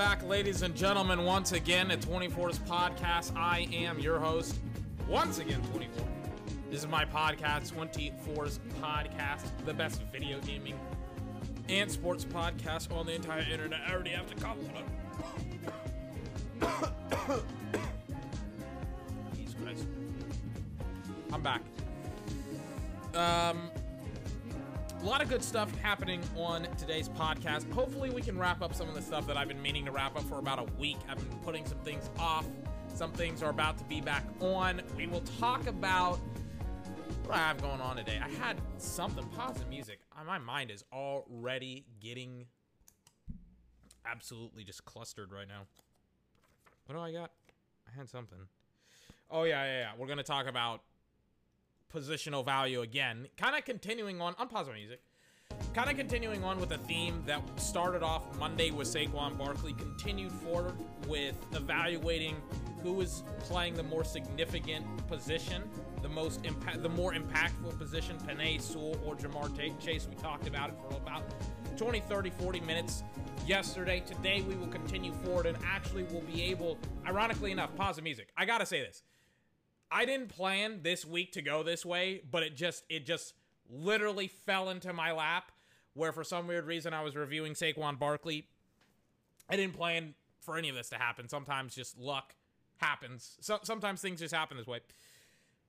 Back, ladies and gentlemen, once again at 24's podcast. I am your host, once again, 24. This is my podcast, 24's podcast, the best video gaming and sports podcast on the entire internet. I already have to call it Jesus Christ. I'm back. Um, a lot of good stuff happening on today's podcast. Hopefully, we can wrap up some of the stuff that I've been meaning to wrap up for about a week. I've been putting some things off. Some things are about to be back on. We will talk about what I have going on today. I had something positive music. Uh, My mind is already getting absolutely just clustered right now. What do I got? I had something. Oh yeah, yeah, yeah. We're gonna talk about positional value again. Kind of continuing on, unpause my music. Kind of continuing on with a theme that started off Monday with Saquon Barkley, continued forward with evaluating who is playing the more significant position, the most impact, the more impactful position, Penei Sewell or Ja'Marr Chase. We talked about it for about 20, 30, 40 minutes yesterday. Today we will continue forward and actually will be able, ironically enough, pause the music. I gotta say this. I didn't plan this week to go this way, but it just it just literally fell into my lap where for some weird reason I was reviewing Saquon Barkley. I didn't plan for any of this to happen. Sometimes just luck happens. So, sometimes things just happen this way.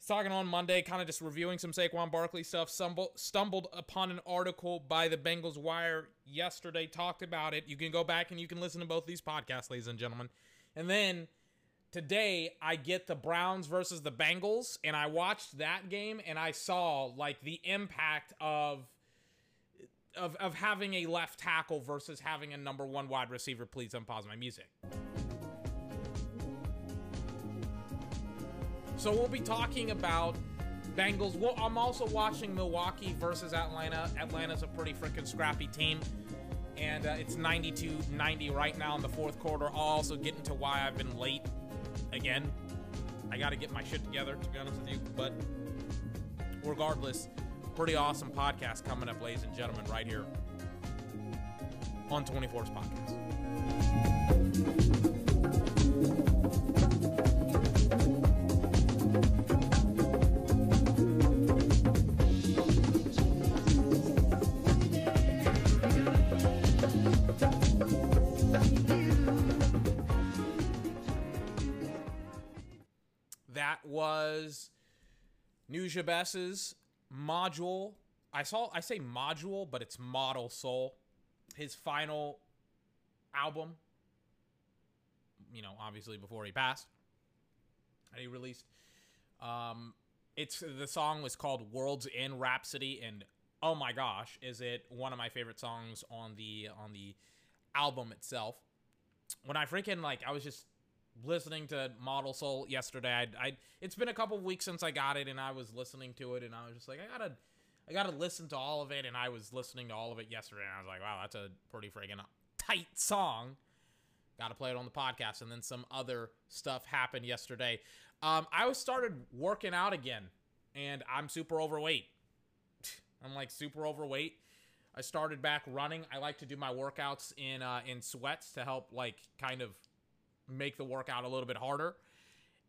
Talking on Monday, kind of just reviewing some Saquon Barkley stuff. Stumbled, stumbled upon an article by the Bengals Wire yesterday. Talked about it. You can go back and you can listen to both these podcasts, ladies and gentlemen. And then today I get the Browns versus the Bengals, and I watched that game and I saw like the impact of of of having a left tackle versus having a number one wide receiver. Please unpause my music. So we'll be talking about Bengals. Well, I'm also watching Milwaukee versus Atlanta. Atlanta's a pretty freaking scrappy team. And uh, it's 92-90 right now in the fourth quarter. I'll also get into why I've been late again. I got to get my shit together, to be honest with you. But regardless, pretty awesome podcast coming up, ladies and gentlemen, right here on 24's podcast. That was Nujabes's module. I saw I say module, but it's Modal Soul. His final album. You know, obviously before he passed. And he released. Um it's the song was called World's End Rhapsody and oh my gosh, is it one of my favorite songs on the on the album itself. When I freaking like I was just listening to Modal Soul yesterday. I, I it's been a couple of weeks since I got it, and I was listening to it, and I was just like, I gotta, I gotta listen to all of it, and I was listening to all of it yesterday, and I was like, wow, that's a pretty friggin' tight song. Got to play it on the podcast, and then some other stuff happened yesterday. Um, I was started working out again, and I'm super overweight. I'm like super overweight. I started back running. I like to do my workouts in uh, in sweats to help like kind of make the workout a little bit harder.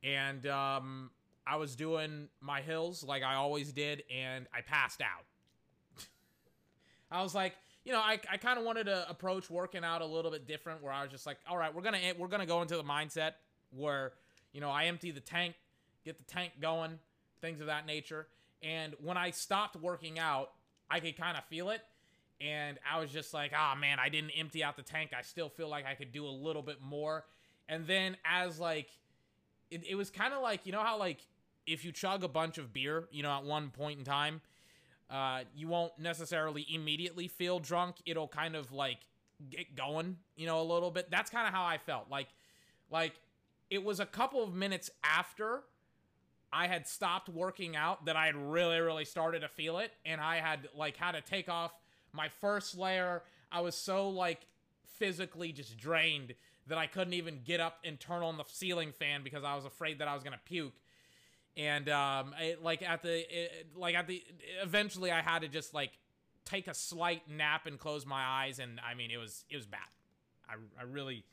And um, I was doing my hills like I always did, and I passed out. I was like, you know, I, I kind of wanted to approach working out a little bit different, where I was just like, all right, we're gonna we're gonna go into the mindset where you know I empty the tank, get the tank going, things of that nature. And when I stopped working out, I could kind of feel it. And I was just like, ah, oh, man, I didn't empty out the tank. I still feel like I could do a little bit more. And then as like it, it was kind of like, you know how like if you chug a bunch of beer, you know, at one point in time, uh, you won't necessarily immediately feel drunk. It'll kind of like get going, you know, a little bit. That's kind of how I felt. Like like it was a couple of minutes after I had stopped working out that I had really, really started to feel it. And I had like had to take off my first layer. I was so like physically just drained that I couldn't even get up and turn on the ceiling fan because I was afraid that I was gonna puke. And um, it, like at the it, like at the eventually I had to just like take a slight nap and close my eyes, and I mean it was it was bad. I, I really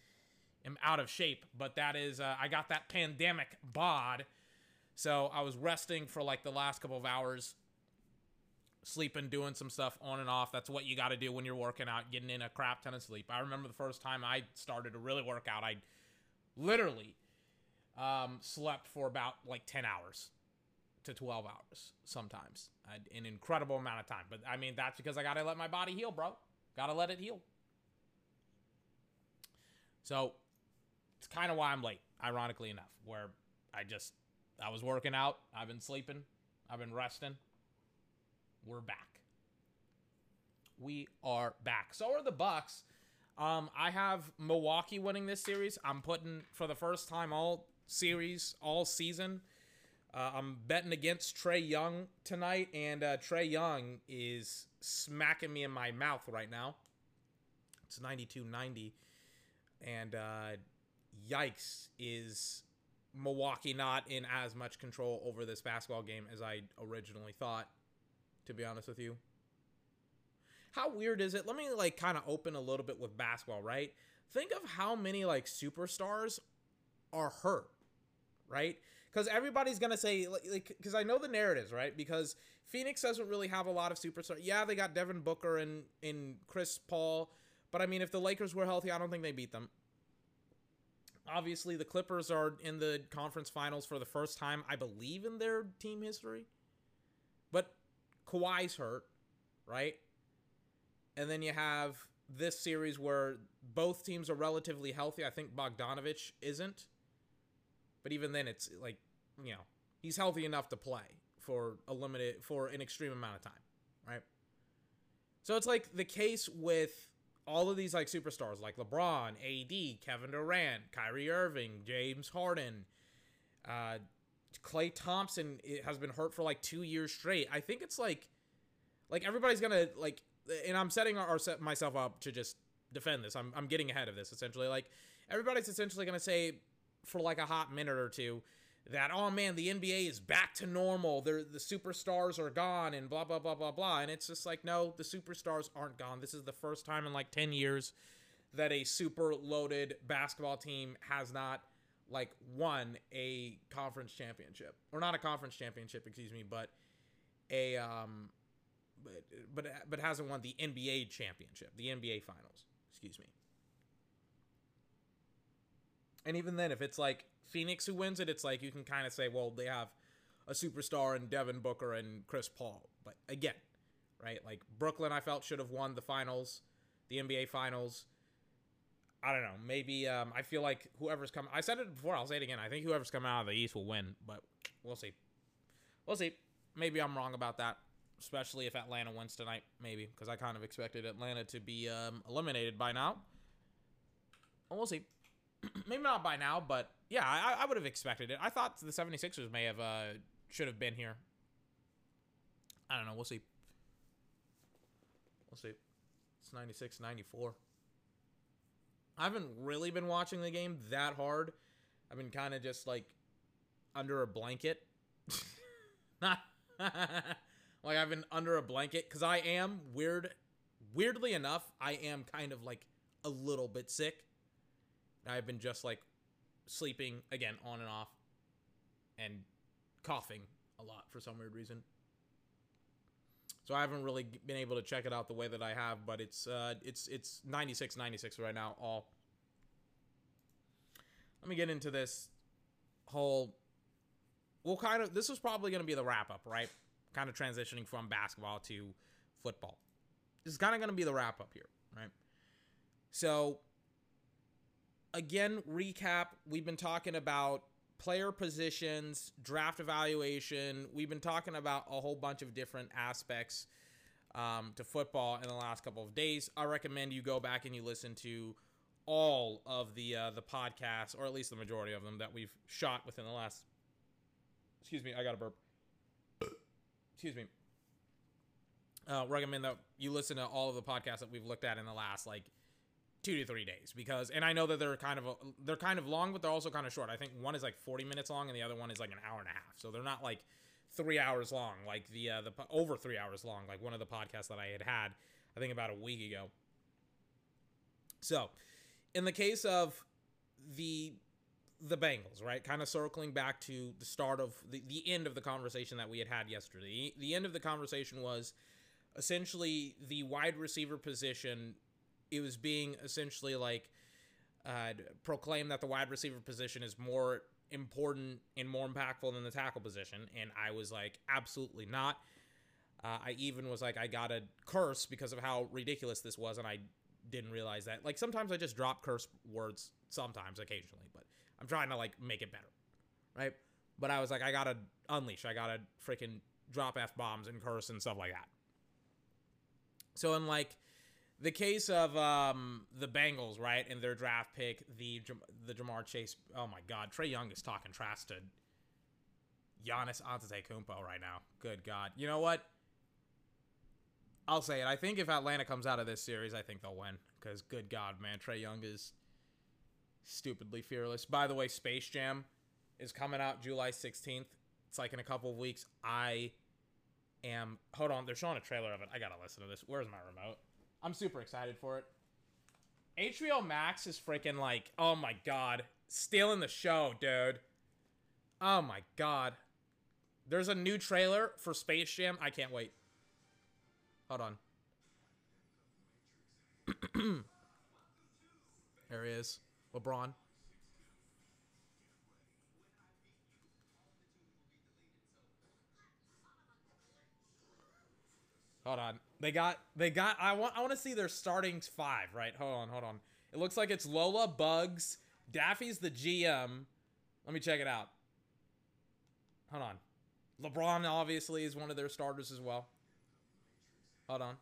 am out of shape, but that is uh, I got that pandemic bod, so I was resting for like the last couple of hours, sleeping, doing some stuff on and off. That's what you got to do when you're working out, getting in a crap ton of sleep. I remember the first time I started to really work out, I literally um, slept for about like 10 hours to 12 hours sometimes, an incredible amount of time. But I mean, that's because I got to let my body heal, bro. Got to let it heal. So it's kind of why I'm late, ironically enough, where I just, I was working out, I've been sleeping, I've been resting. We're back. We are back. So are the Bucks. Um, I have Milwaukee winning this series. I'm putting for the first time all series, all season. Uh, I'm betting against Trae Young tonight, and uh, Trae Young is smacking me in my mouth right now. It's 92 90. And uh, yikes, is Milwaukee not in as much control over this basketball game as I originally thought, to be honest with you? How weird is it? Let me like kind of open a little bit with basketball, right? Think of how many like superstars are hurt, right? Because everybody's gonna say like, because I know the narratives, right? Because Phoenix doesn't really have a lot of superstars. Yeah, they got Devin Booker and in Chris Paul, but I mean, if the Lakers were healthy, I don't think they beat them. Obviously, the Clippers are in the conference finals for the first time, I believe, in their team history. But Kawhi's hurt, right? And then you have this series where both teams are relatively healthy. I think Bogdanovich isn't. But even then, it's like, you know, he's healthy enough to play for a limited, for an extreme amount of time, right? So it's like the case with all of these like superstars like LeBron, AD, Kevin Durant, Kyrie Irving, James Harden, uh, Klay Thompson has been hurt for like two years straight. I think it's like, like everybody's gonna like, and I'm setting our set myself up to just defend this. I'm I'm getting ahead of this essentially. Like everybody's essentially gonna say for like a hot minute or two that oh man the NBA is back to normal they're the superstars are gone and blah blah blah blah blah and it's just like no the superstars aren't gone this is the first time in like 10 years that a super loaded basketball team has not like won a conference championship or not a conference championship excuse me but a um but but but hasn't won the NBA championship the NBA finals excuse me and even then, if it's like Phoenix who wins it, it's like you can kind of say, well, they have a superstar in Devin Booker and Chris Paul. But again, right? Like Brooklyn, I felt should have won the finals, the NBA finals. I don't know. Maybe um, I feel like whoever's coming. I said it before. I'll say it again. I think whoever's coming out of the East will win, but we'll see. We'll see. Maybe I'm wrong about that, especially if Atlanta wins tonight. Maybe because I kind of expected Atlanta to be um, eliminated by now. we'll see. maybe not by now, but yeah, I, I would have expected it. I thought the 76ers may have uh, should have been here. I don't know. We'll see. We'll see. It's 96 94. I haven't really been watching the game that hard. I've been kind of just like under a blanket. Like I've been under a blanket because I am weird. Weirdly enough, I am kind of like a little bit sick. I've been just like sleeping again on and off and coughing a lot for some weird reason. So I haven't really been able to check it out the way that I have, but it's uh it's it's 96 96 right now all. Let me get into this whole well kind of this is probably going to be the wrap up, right? Kind of transitioning from basketball to football. This is kind of going to be the wrap up here, right? So again, recap, we've been talking about player positions, draft evaluation. We've been talking about a whole bunch of different aspects um, to football in the last couple of days. I recommend you go back and you listen to all of the uh, the podcasts, or at least the majority of them that we've shot within the last. Excuse me, I got a burp. Excuse me. Uh, recommend that you listen to all of the podcasts that we've looked at in the last like two to three days because and I know that they're kind of a, they're kind of long but they're also kind of short. I think one is like 40 minutes long and the other one is like an hour and a half. So they're not like 3 hours long like the uh, the over 3 hours long like one of the podcasts that I had had I think about a week ago. So, in the case of the the Bengals, right? Kind of circling back to the start of the, the end of the conversation that we had had yesterday. The end of the conversation was essentially the wide receiver position. It was being essentially like uh, proclaimed that the wide receiver position is more important and more impactful than the tackle position. And I was like, absolutely not. Uh, I even was like, I got a curse because of how ridiculous this was, and I didn't realize that. Like sometimes I just drop curse words, sometimes, occasionally, but I'm trying to like make it better, right? But I was like, I gotta unleash, I gotta freaking drop f bombs and curse and stuff like that. So in like the case of um, the Bengals, right, and their draft pick, the the Ja'Marr Chase. Oh my God, Trae Young is talking trash to Giannis Antetokounmpo right now. Good God, you know what? I'll say it. I think if Atlanta comes out of this series, I think they'll win. Because good God, man, Trae Young is stupidly fearless. By the way, Space Jam is coming out July 16th. It's like in a couple of weeks. I am. Hold on, they're showing a trailer of it. I gotta listen to this. Where's my remote? I'm super excited for it. HBO Max is freaking like, oh my god, stealing the show, dude. Oh my god. There's a new trailer for Space Jam. I can't wait. Hold on. there he is. LeBron. Hold on. They got they got I want I want to see their starting five, right? Hold on, hold on. It looks like it's Lola, Bugs, Daffy's the GM. Let me check it out. Hold on. LeBron obviously is one of their starters as well. Hold on.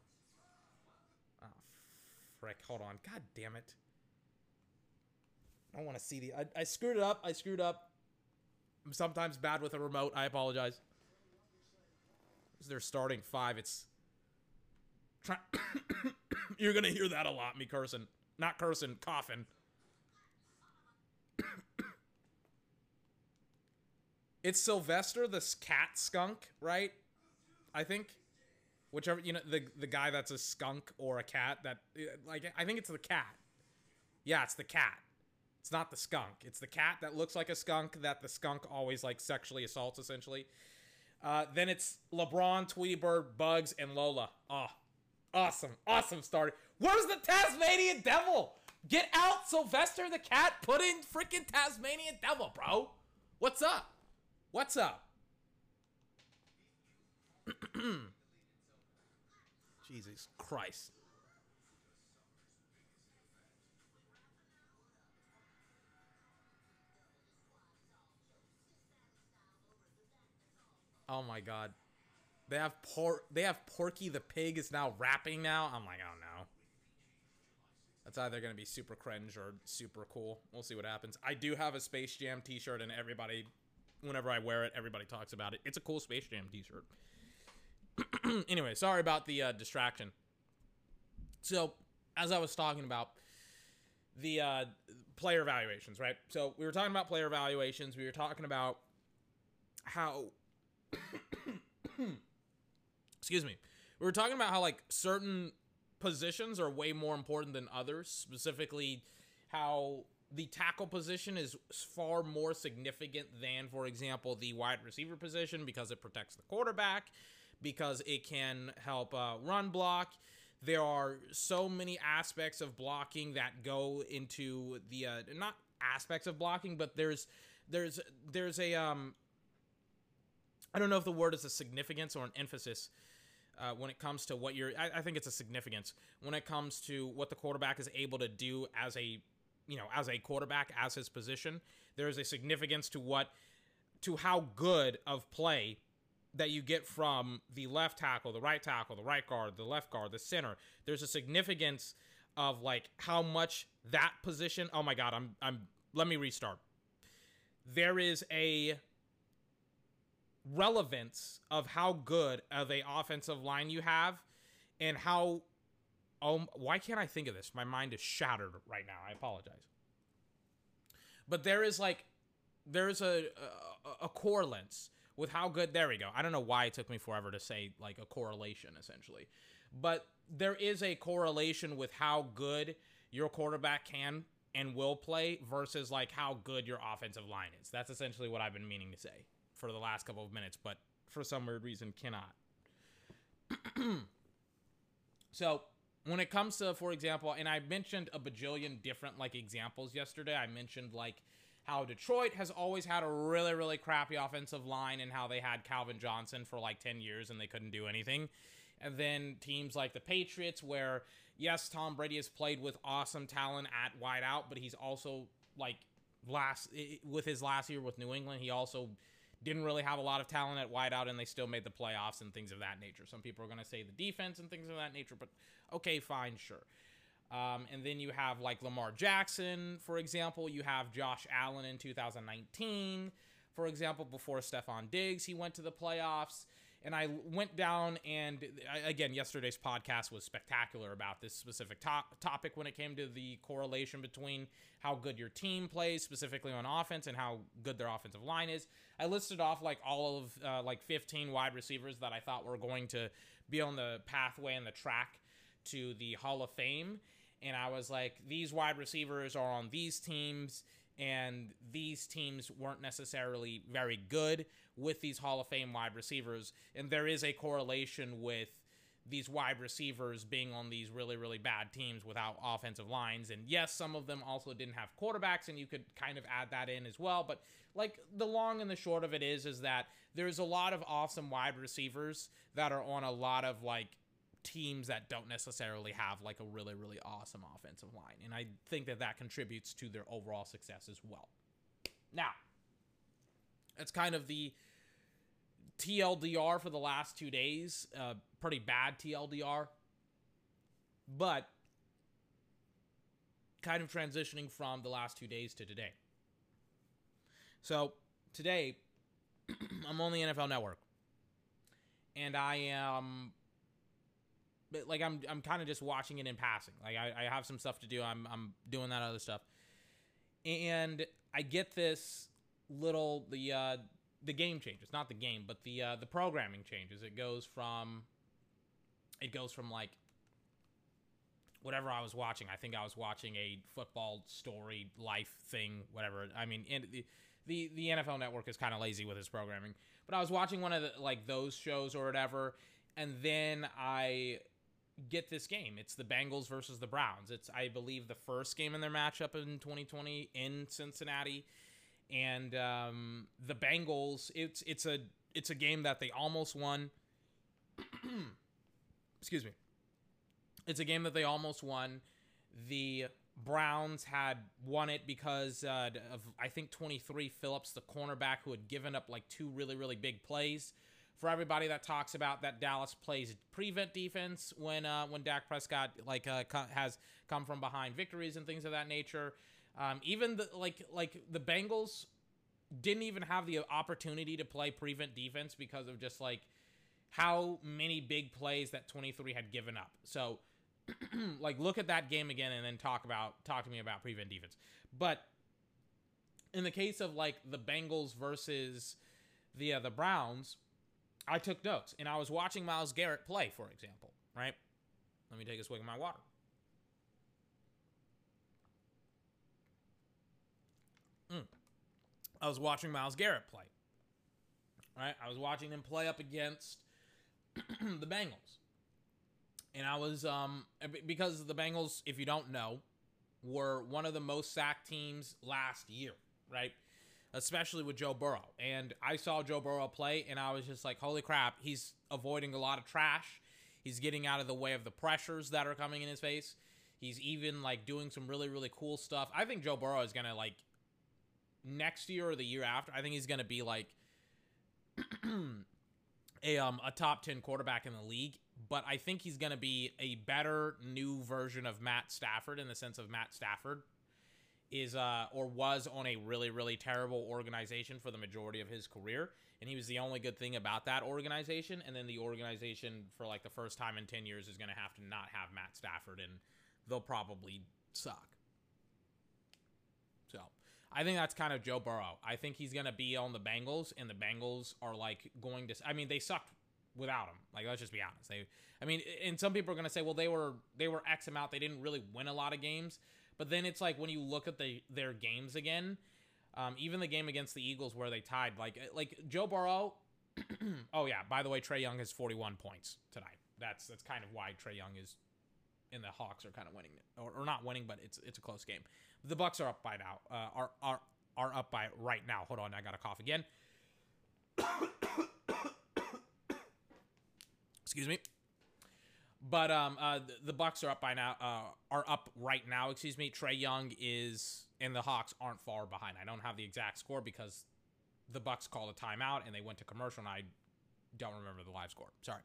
Oh, frick. Hold on. God damn it. I don't want to see the. I, I screwed it up. I screwed up. I'm sometimes bad with a remote. I apologize. This is their starting five. It's. Try- You're to hear that a lot, me cursing. Not cursing, coughing. it's Sylvester, this cat skunk, right? I think whichever you know the the guy that's a skunk or a cat that like I think it's the cat. Yeah, it's the cat. It's not the skunk. It's the cat that looks like a skunk that the skunk always like sexually assaults essentially. Uh, then it's LeBron, Tweety Bird, Bugs, and Lola. Oh, awesome, awesome start. Where's the Tasmanian Devil? Get out, Sylvester the cat. Put in freaking Tasmanian Devil, bro. What's up? What's up? Jesus Christ. Oh my god. They have por they have Porky the pig is now rapping now. I'm like, oh no. That's either gonna be super cringe or super cool. We'll see what happens. I do have a Space Jam t-shirt and everybody whenever I wear it, everybody talks about it. It's a cool Space Jam t-shirt. anyway, sorry about the uh, distraction. So, as I was talking about the uh, player evaluations, right? So we were talking about player evaluations. We were talking about how, excuse me, we were talking about how like certain positions are way more important than others. Specifically, how the tackle position is far more significant than, for example, the wide receiver position because it protects the quarterback because it can help uh, run block. There are so many aspects of blocking that go into the uh, not aspects of blocking, but there's there's there's a um I don't know if the word is a significance or an emphasis uh, when it comes to what you're. I, I think it's a significance when it comes to what the quarterback is able to do as a you know as a quarterback as his position. There is a significance to what to how good of play that you get from the left tackle, the right tackle, the right guard, the left guard, the center. There's a significance of like how much that position. Oh my god, I'm I'm let me restart. There is a relevance of how good of a offensive line you have and how oh why can't I think of this? My mind is shattered right now. I apologize. But there is like there's a a, a correlance with how good there we go i don't know why it took me forever to say like a correlation essentially but there is a correlation with how good your quarterback can and will play versus like how good your offensive line is. That's essentially what I've been meaning to say for the last couple of minutes, but for some weird reason cannot. so when it comes to, for example, and I mentioned a bajillion different like examples yesterday. I mentioned like how Detroit has always had a really, really crappy offensive line and how they had Calvin Johnson for like 10 years and they couldn't do anything. And then teams like the Patriots, where yes, Tom Brady has played with awesome talent at wideout, but he's also like last with his last year with New England, he also didn't really have a lot of talent at wideout and they still made the playoffs and things of that nature. Some people are going to say the defense and things of that nature, but okay, fine, sure. Um, and then you have like Lamar Jackson, for example. You have Josh Allen in 2019, for example, before Stefon Diggs, he went to the playoffs. And I went down, and again, yesterday's podcast was spectacular about this specific to- topic when it came to the correlation between how good your team plays, specifically on offense, and how good their offensive line is. I listed off like all of uh, like 15 wide receivers that I thought were going to be on the pathway and the track to the Hall of Fame. And I was like, these wide receivers are on these teams, and these teams weren't necessarily very good with these Hall of Fame wide receivers. And there is a correlation with these wide receivers being on these really, really bad teams without offensive lines. And yes, some of them also didn't have quarterbacks, and you could kind of add that in as well. But like the long and the short of it is, is that there's a lot of awesome wide receivers that are on a lot of like teams that don't necessarily have like a really, really awesome offensive line. And I think that that contributes to their overall success as well. Now, it's kind of the TLDR for the last two days. Uh, pretty bad TLDR. But kind of transitioning from the last two days to today. So today, I'm on the NFL Network, and I am like I'm I'm kind of just watching it in passing. Like I, I have some stuff to do. I'm I'm doing that other stuff, and I get this little the uh, the game changes, not the game, but the uh, the programming changes. It goes from it goes from like whatever I was watching. I think I was watching a football story life thing, whatever. I mean, and the the, the NFL Network is kind of lazy with its programming, but I was watching one of the like those shows or whatever, and then I get this game. It's the Bengals versus the Browns. It's I believe the first game in their matchup in 2020 in Cincinnati and um, the Bengals. It's it's a it's a game that they almost won. Excuse me. It's a game that they almost won. The Browns had won it because uh, of I think 23 Phillips, the cornerback who had given up like two really really big plays. For everybody that talks about that Dallas plays prevent defense when uh, when Dak Prescott like uh, has come from behind victories and things of that nature. Um, even the like like the Bengals didn't even have the opportunity to play prevent defense because of just like how many big plays that 23 had given up. So like look at that game again and then talk about talk to me about prevent defense. But in the case of like the Bengals versus the uh, the Browns, I took notes and I was watching Myles Garrett play, for example, right? Let me take a swig of my water. Mm. I was watching Myles Garrett play. Right? I was watching him play up against the Bengals. And I was um because the Bengals, if you don't know, were one of the most sacked teams last year, right? Especially with Joe Burrow. And I saw Joe Burrow play and I was just like, "Holy crap, he's avoiding a lot of trash. He's getting out of the way of the pressures that are coming in his face. He's even like doing some really really cool stuff. I think Joe Burrow is going to like next year or the year after, I think he's going to be like a um a top 10 quarterback in the league, but I think he's going to be a better new version of Matt Stafford in the sense of Matt Stafford is uh or was on a really really terrible organization for the majority of his career and he was the only good thing about that organization and then the organization for like the first time in 10 years is going to have to not have Matt Stafford and they'll probably suck. I think that's kind of Joe Burrow. I think he's going to be on the Bengals, and the Bengals are like going to. I mean, they sucked without him. Like, let's just be honest. They, I mean, and some people are going to say, well, they were they were X amount. They didn't really win a lot of games, But then it's like when you look at the their games again, um, even the game against the Eagles where they tied, like like Joe Burrow. oh yeah, by the way, Trae Young has 41 points tonight. That's that's kind of why Trae Young is and the Hawks are kind of winning or, or not winning, but it's it's a close game. The Bucks are up by now. Uh, are are are up by right now. Hold on, I got to cough again. Excuse me. But um, uh, the, the Bucks are up by now. Uh, are up right now. Excuse me. Trae Young is, and the Hawks aren't far behind. I don't have the exact score because the Bucks called a timeout and they went to commercial, and I don't remember the live score. Sorry.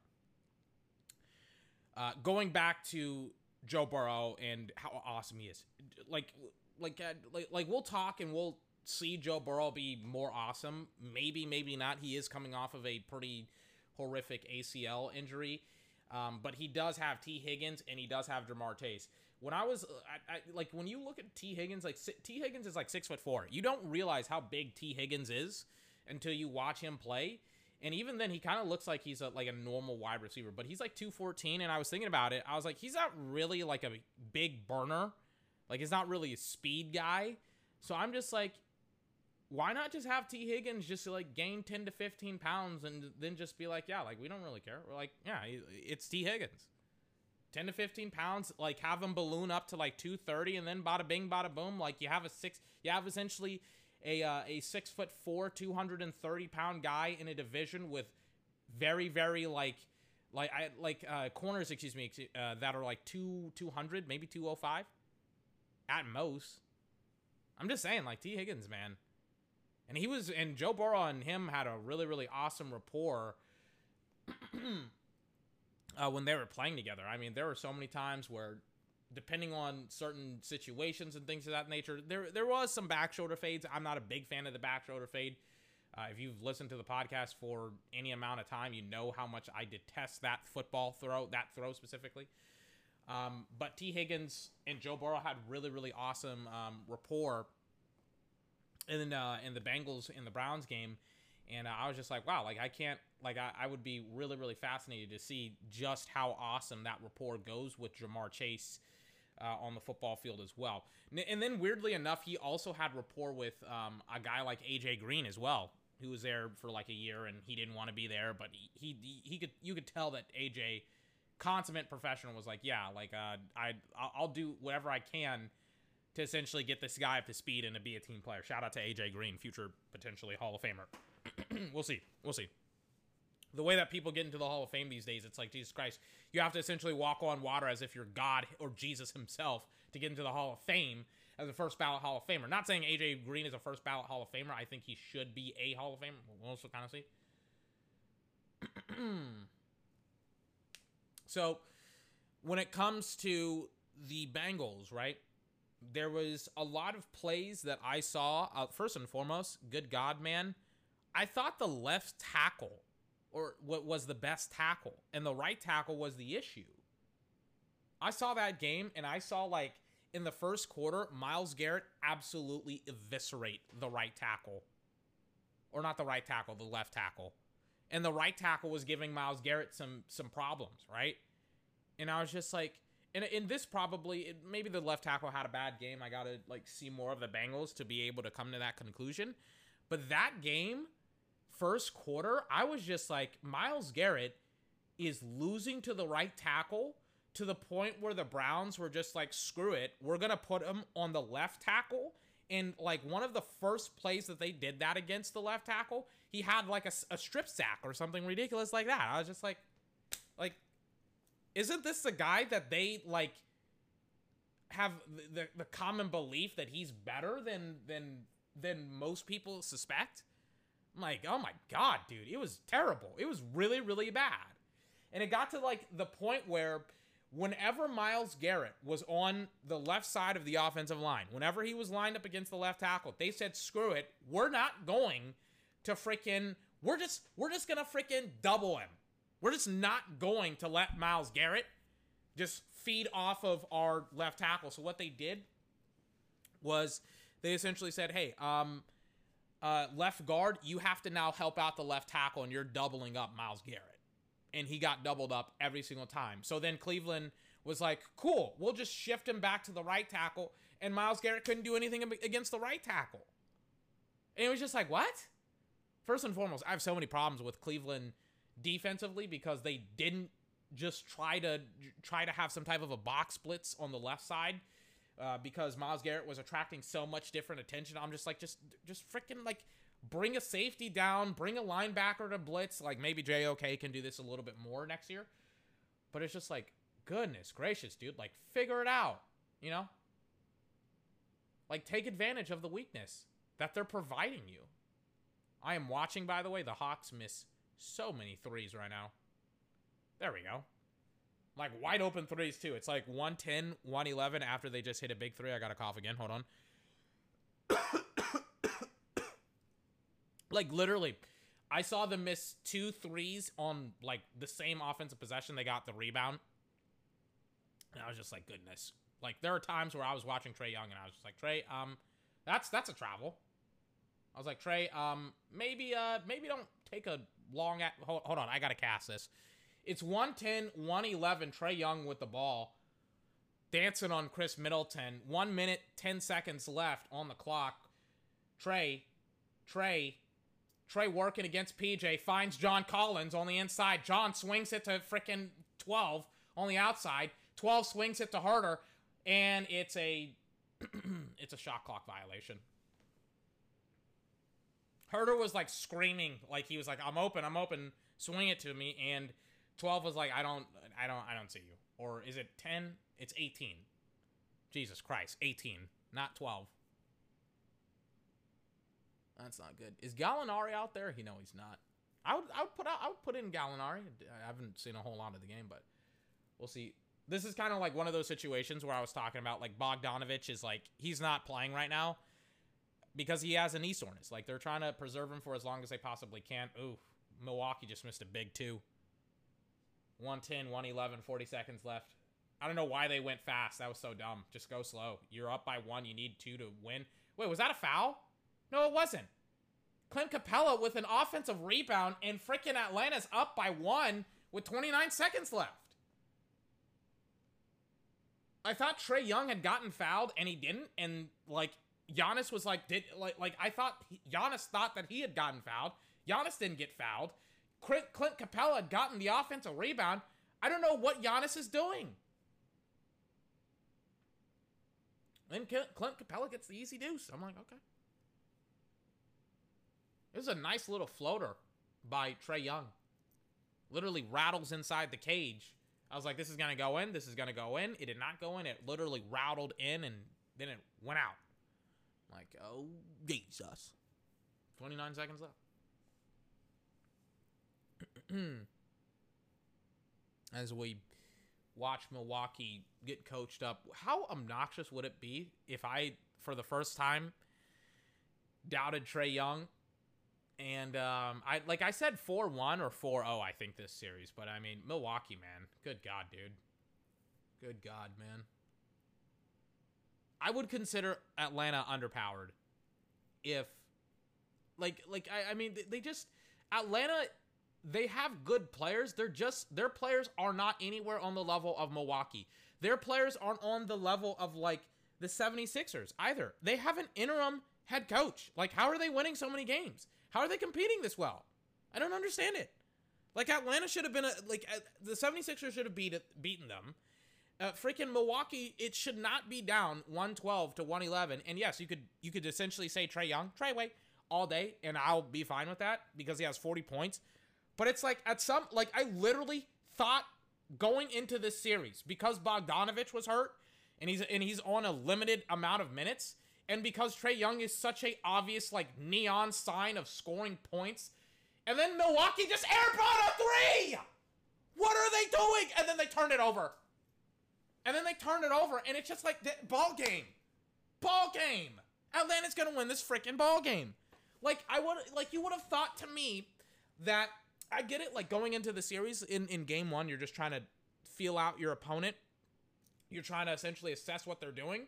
Uh, going back to Joe Burrow and how awesome he is, like, like, uh, like, like we'll talk and we'll see Joe Burrow be more awesome. Maybe, maybe not. He is coming off of a pretty horrific ACL injury, um, but he does have Tee Higgins and he does have Ja'Marr Chase. When I was I, I, like, when you look at Tee Higgins, like Tee Higgins is like six foot four. You don't realize how big Tee Higgins is until you watch him play. And even then, he kind of looks like he's a, like a normal wide receiver, but he's like 214. And I was thinking about it. I was like, he's not really like a big burner. Like, he's not really a speed guy. So I'm just like, why not just have Tee Higgins just like gain 10 to 15 pounds and then just be like, yeah, like we don't really care. We're like, yeah, it's Tee Higgins. 10 to 15 pounds, like have him balloon up to like 230 and then bada bing, bada boom. Like you have a six, you have essentially a uh, a six foot four, two hundred and thirty pound guy in a division with very very like like I like uh, corners, excuse me, uh, that are like two two hundred, maybe two oh five, at most. I'm just saying, like Tee Higgins, man, and he was and Joe Burrow and him had a really really awesome rapport. uh, when they were playing together, I mean, there were so many times where depending on certain situations and things of that nature. There there was some back shoulder fades. I'm not a big fan of the back shoulder fade. Uh, if you've listened to the podcast for any amount of time, you know how much I detest that football throw, that throw specifically. Um, but Tee Higgins and Joe Burrow had really, really awesome um, rapport in uh, in the Bengals in the Browns game, and I was just like, wow, like I can't, like I, I would be really, really fascinated to see just how awesome that rapport goes with Ja'Marr Chase uh, on the football field as well. And then weirdly enough, he also had rapport with um, a guy like AJ Green as well, who was there for like a year and he didn't want to be there, but he, he he could you could tell that AJ, consummate professional, was like, yeah, like uh, I I'll do whatever I can to essentially get this guy up to speed and to be a team player. Shout out to AJ Green, future potentially Hall of Famer. we'll see. We'll see the way that people get into the Hall of Fame these days, it's like Jesus Christ. You have to essentially walk on water as if you're God or Jesus himself to get into the Hall of Fame as a first ballot Hall of Famer. Not saying AJ Green is a first ballot Hall of Famer. I think he should be a Hall of Famer. We'll also kind of see. so, when it comes to the Bengals, right? There was a lot of plays that I saw. Uh, first and foremost, good God, man. I thought the left tackle or what was the best tackle, and the right tackle was the issue. I saw that game, and I saw like in the first quarter, Myles Garrett absolutely eviscerate the right tackle, or not the right tackle, the left tackle, and the right tackle was giving Myles Garrett some some problems, right? And I was just like, and in this probably it, maybe the left tackle had a bad game. I gotta like see more of the Bengals to be able to come to that conclusion. But that game first quarter, I was just like, Myles Garrett is losing to the right tackle to the point where the Browns were just like, screw it, we're gonna put him on the left tackle. And like one of the first plays that they did that against the left tackle, he had like a, a strip sack or something ridiculous like that. I was just like, like, isn't this the guy that they like have the, the, the common belief that he's better than than than most people suspect? I'm like, oh my god, dude, it was terrible. It was really, really bad. And it got to like the point where whenever Myles Garrett was on the left side of the offensive line, whenever he was lined up against the left tackle, they said, screw it, we're not going to freaking we're just we're just gonna freaking double him. We're just not going to let Myles Garrett just feed off of our left tackle. So what they did was they essentially said, hey, um, uh, left guard, you have to now help out the left tackle, and you're doubling up Myles Garrett. And he got doubled up every single time. So then Cleveland was like, cool, we'll just shift him back to the right tackle, and Myles Garrett couldn't do anything against the right tackle. And it was just like, what? First and foremost, I have so many problems with Cleveland defensively because they didn't just try to try to have some type of a box splits on the left side uh, because Myles Garrett was attracting so much different attention. I'm just like, just just freaking like bring a safety down, bring a linebacker to blitz. Like maybe JOK can do this a little bit more next year. But it's just like, goodness gracious, dude. Like figure it out, you know? Like take advantage of the weakness that they're providing you. I am watching, by the way, the Hawks miss so many threes right now. There we go. Like wide open threes too. It's like 110, 111 after they just hit a big three. I got to cough again. Hold on. like literally, I saw them miss two threes on like the same offensive possession. They got the rebound. And I was just like, goodness. Like there are times where I was watching Trae Young and I was just like, Trae, um, that's that's a travel. I was like, Trae, um, maybe uh maybe don't take a long at hold, hold on, I gotta cast this. It's 110, 111, Trae Young with the ball. Dancing on Khris Middleton. One minute, 10 seconds left on the clock. Trae, Trae, Trae working against PJ. Finds John Collins on the inside. John swings it to freaking 12 on the outside. 12 swings it to Huerter. And it's a it's a shot clock violation. Huerter was like screaming, like he was like, I'm open, I'm open, swing it to me. And 12 was like, I don't, I don't, I don't see you. Or is it 10? It's 18. Jesus Christ, 18, not 12. That's not good. Is Gallinari out there? You know he's not. I would, I would put out, I would put in Gallinari. I haven't seen a whole lot of the game, but we'll see. This is kind of like one of those situations where I was talking about, like Bogdanovich is like he's not playing right now because he has a knee soreness. Like they're trying to preserve him for as long as they possibly can. Ooh, Milwaukee just missed a big two. 110, 111, 40 seconds left. I don't know why they went fast. That was so dumb. Just go slow. You're up by one. You need two to win. Wait, was that a foul? No, it wasn't. Clint Capela with an offensive rebound, and freaking Atlanta's up by one with 29 seconds left. I thought Trae Young had gotten fouled, and he didn't. And like Giannis was like, did like like I thought Giannis thought that he had gotten fouled. Giannis didn't get fouled. Clint, Clint Capela had gotten the offensive rebound. I don't know what Giannis is doing. Then Clint Capela gets the easy deuce. I'm like, okay. This is a nice little floater by Trae Young. Literally rattles inside the cage. I was like, this is going to go in. This is going to go in. It did not go in. It literally rattled in and then it went out. I'm like, oh, Jesus. 29 seconds left. As we watch Milwaukee get coached up, how obnoxious would it be if I, for the first time, doubted Trae Young? And um, I like I said 4-1 or 4-0 I think this series, but I mean Milwaukee, man. Good god, dude. Good god, man. I would consider Atlanta underpowered if like like I, I mean they just Atlanta they have good players. They're just their players are not anywhere on the level of Milwaukee. Their players aren't on the level of like the 76ers either. They have an interim head coach. Like how are they winning so many games? How are they competing this well? I don't understand it. Like Atlanta should have been a like uh, the 76ers should have beat it, beaten them. Uh, freaking Milwaukee, it should not be down 112 to 111. And yes, you could you could essentially say Trae Young, Trae Way all day, and I'll be fine with that because he has 40 points. But it's like at some like I literally thought going into this series because Bogdanovich was hurt and he's and he's on a limited amount of minutes and because Trae Young is such a obvious like neon sign of scoring points and then Milwaukee just airball a three. What are they doing? And then they turn it over. And then they turn it over and it's just like ball game. Ball game. Atlanta's going to win this freaking ball game. Like I would like you would have thought to me that I get it. Like going into the series in in game one, you're just trying to feel out your opponent. You're trying to essentially assess what they're doing.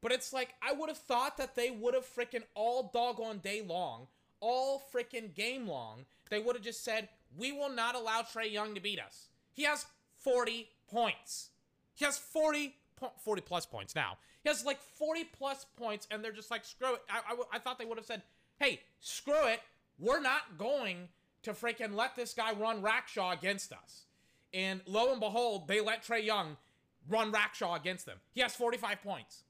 But it's like I would have thought that they would have freaking all doggone day long, all freaking game long, they would have just said, "We will not allow Trae Young to beat us. He has 40 points. He has 40, 40 plus points now. He has like 40 plus points, and they're just like, screw it. I, I, I thought they would have said, hey, screw it. We're not going to freaking let this guy run Rackshaw against us. And lo and behold, they let Trae Young run Rackshaw against them. He has 45 points.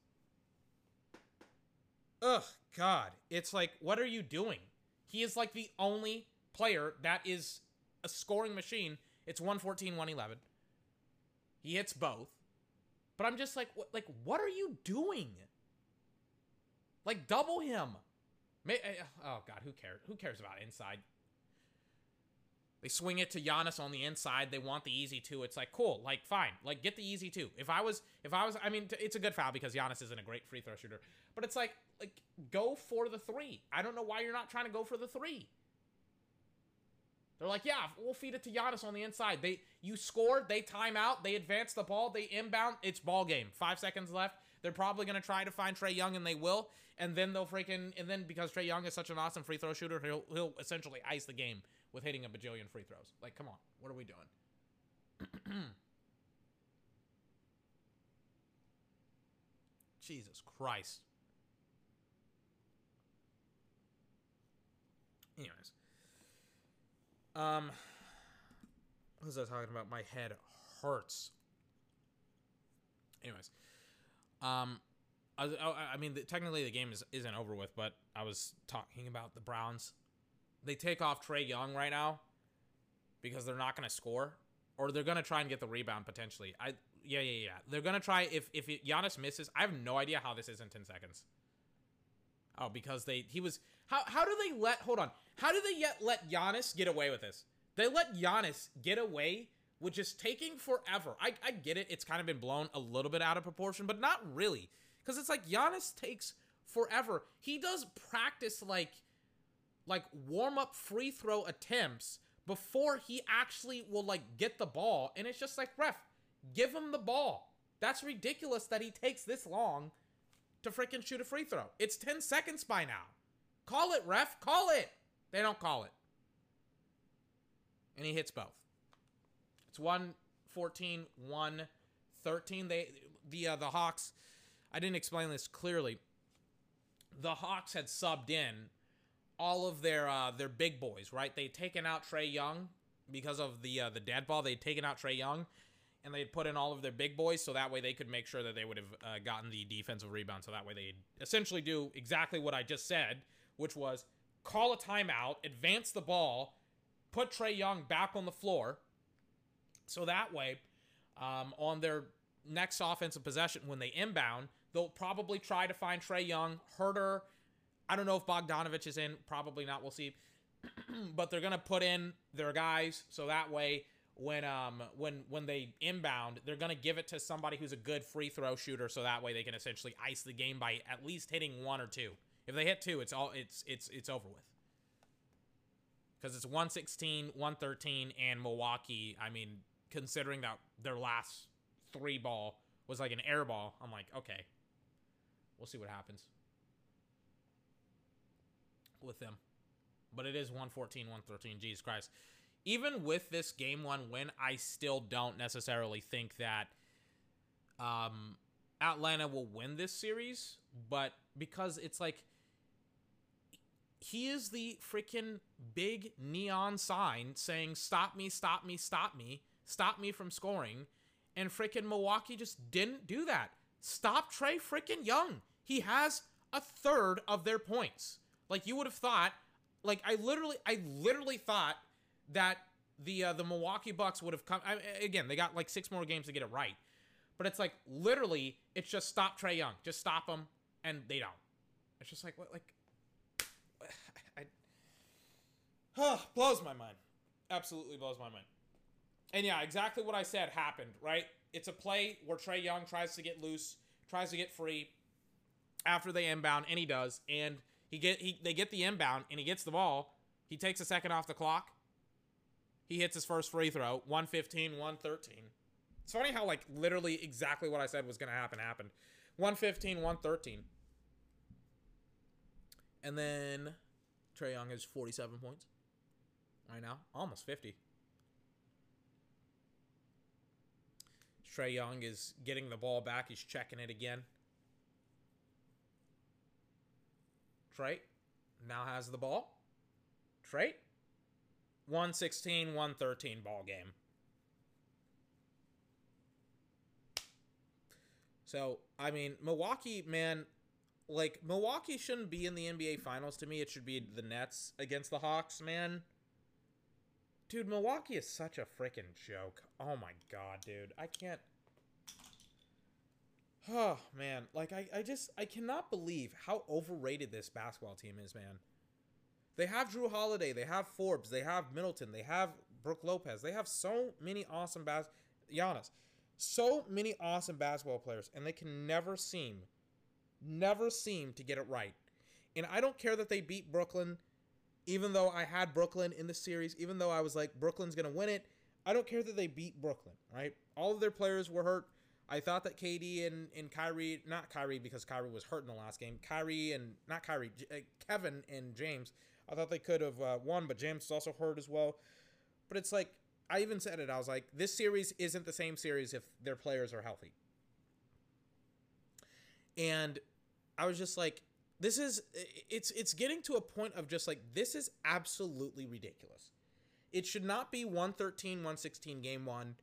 Ugh, God. It's like, what are you doing? He is like the only player that is a scoring machine. It's 114, 111. He hits both. But I'm just like, what, like, what are you doing? Like, double him. May, eh, oh God, who cares? Who cares about inside? They swing it to Giannis on the inside. They want the easy two. It's like cool, like fine, like get the easy two. If I was, if I was, I mean, it's a good foul because Giannis isn't a great free throw shooter. But it's like, like go for the three. I don't know why you're not trying to go for the three. They're like, yeah, we'll feed it to Giannis on the inside. They, you scored. They time out. They advance the ball. They inbound. It's ball game. Five seconds left. They're probably gonna try to find Trae Young, and they will. And then they'll freaking, and then because Trae Young is such an awesome free throw shooter, he'll he'll essentially ice the game with hitting a bajillion free throws. Like, come on, what are we doing? Jesus Christ. Anyways. Um what was I talking about? My head hurts. Anyways. Um I, I, mean, the, technically the game is, isn't over with, but I was talking about the Browns they take off Trae Young right now because they're not going to score, or they're going to try and get the rebound potentially. I yeah yeah yeah. They're going to try if if Giannis misses. I have no idea how this is in ten seconds. Oh, because they he was how how do they let hold on how do they yet let Giannis get away with this? They let Giannis get away with just taking forever. I I get it. It's kind of been blown a little bit out of proportion, but not really because it's like Giannis takes forever. He does practice like like warm up free throw attempts before he actually will like get the ball. And it's just like, ref, give him the ball. That's ridiculous that he takes this long to freaking shoot a free throw. It's 10 seconds by now. Call it, ref. Call it. They don't call it. And he hits both. It's 114, 113. They the uh, the Hawks I didn't explain this clearly. The Hawks had subbed in all of their uh, their big boys, right? They'd taken out Trae Young because of the uh, the dead ball. They'd taken out Trae Young, and they'd put in all of their big boys, so that way they could make sure that they would have uh, gotten the defensive rebound. So that way they'd essentially do exactly what I just said, which was call a timeout, advance the ball, put Trae Young back on the floor, so that way um, on their next offensive possession when they inbound, they'll probably try to find Trae Young, Huerter I don't know if Bogdanovic is in. Probably not. We'll see. but they're gonna put in their guys so that way when um when when they inbound, they're gonna give it to somebody who's a good free throw shooter so that way they can essentially ice the game by at least hitting one or two. If they hit two, it's all it's it's it's over with. Because it's 116, 113, and Milwaukee. I mean, considering that their last three ball was like an air ball, I'm like, okay, we'll see what happens with them. But it is 114, 113. Jesus Christ. Even with this game one win, I still don't necessarily think that um, Atlanta will win this series. But because it's like he is the freaking big neon sign saying, Stop me, stop me, stop me, stop me from scoring. And freaking Milwaukee just didn't do that. Stop Trae freaking Young. He has a third of their points. Like you would have thought, like I literally, I literally thought that the uh, the Milwaukee Bucks would have come. I, again, they got like six more games to get it right, but it's like literally, it's just stop Trae Young, just stop him, and they don't. It's just like what, like, I, blows my mind, absolutely blows my mind. And yeah, exactly what I said happened. Right, it's a play where Trae Young tries to get loose, tries to get free after they inbound, and he does, and he get he they get the inbound and he gets the ball. He takes a second off the clock. He hits his first free throw, 115, 113. It's funny how like literally exactly what I said was going to happen happened. 115, 113. And then Trae Young has 47 points right now, almost 50. Trae Young is getting the ball back. He's checking it again. Trae now has the ball. Trae 116 113 ball game. So, I mean, Milwaukee, man, like Milwaukee shouldn't be in the NBA finals to me. It should be the Nets against the Hawks, man. Dude, Milwaukee is such a freaking joke. Oh my god, dude. I can't Oh man, like I, I just I cannot believe how overrated this basketball team is, man. They have Jrue Holiday, they have Forbes, they have Middleton, they have Brook Lopez. They have so many awesome bas Giannis. So many awesome basketball players, and they can never seem, never seem to get it right. And I don't care that they beat Brooklyn, even though I had Brooklyn in the series, even though I was like, Brooklyn's to win it. I don't care that they beat Brooklyn, right? All of their players were hurt. I thought that KD and, and Kyrie, not Kyrie because Kyrie was hurt in the last game, Kyrie and, not Kyrie, uh, Kevin and James, I thought they could have uh, won, but James is also hurt as well. But it's like, I even said it. I was like, this series isn't the same series if their players are healthy. And I was just like, this is it's it's getting to a point of just like this is absolutely ridiculous. It should not be 113 116 game 1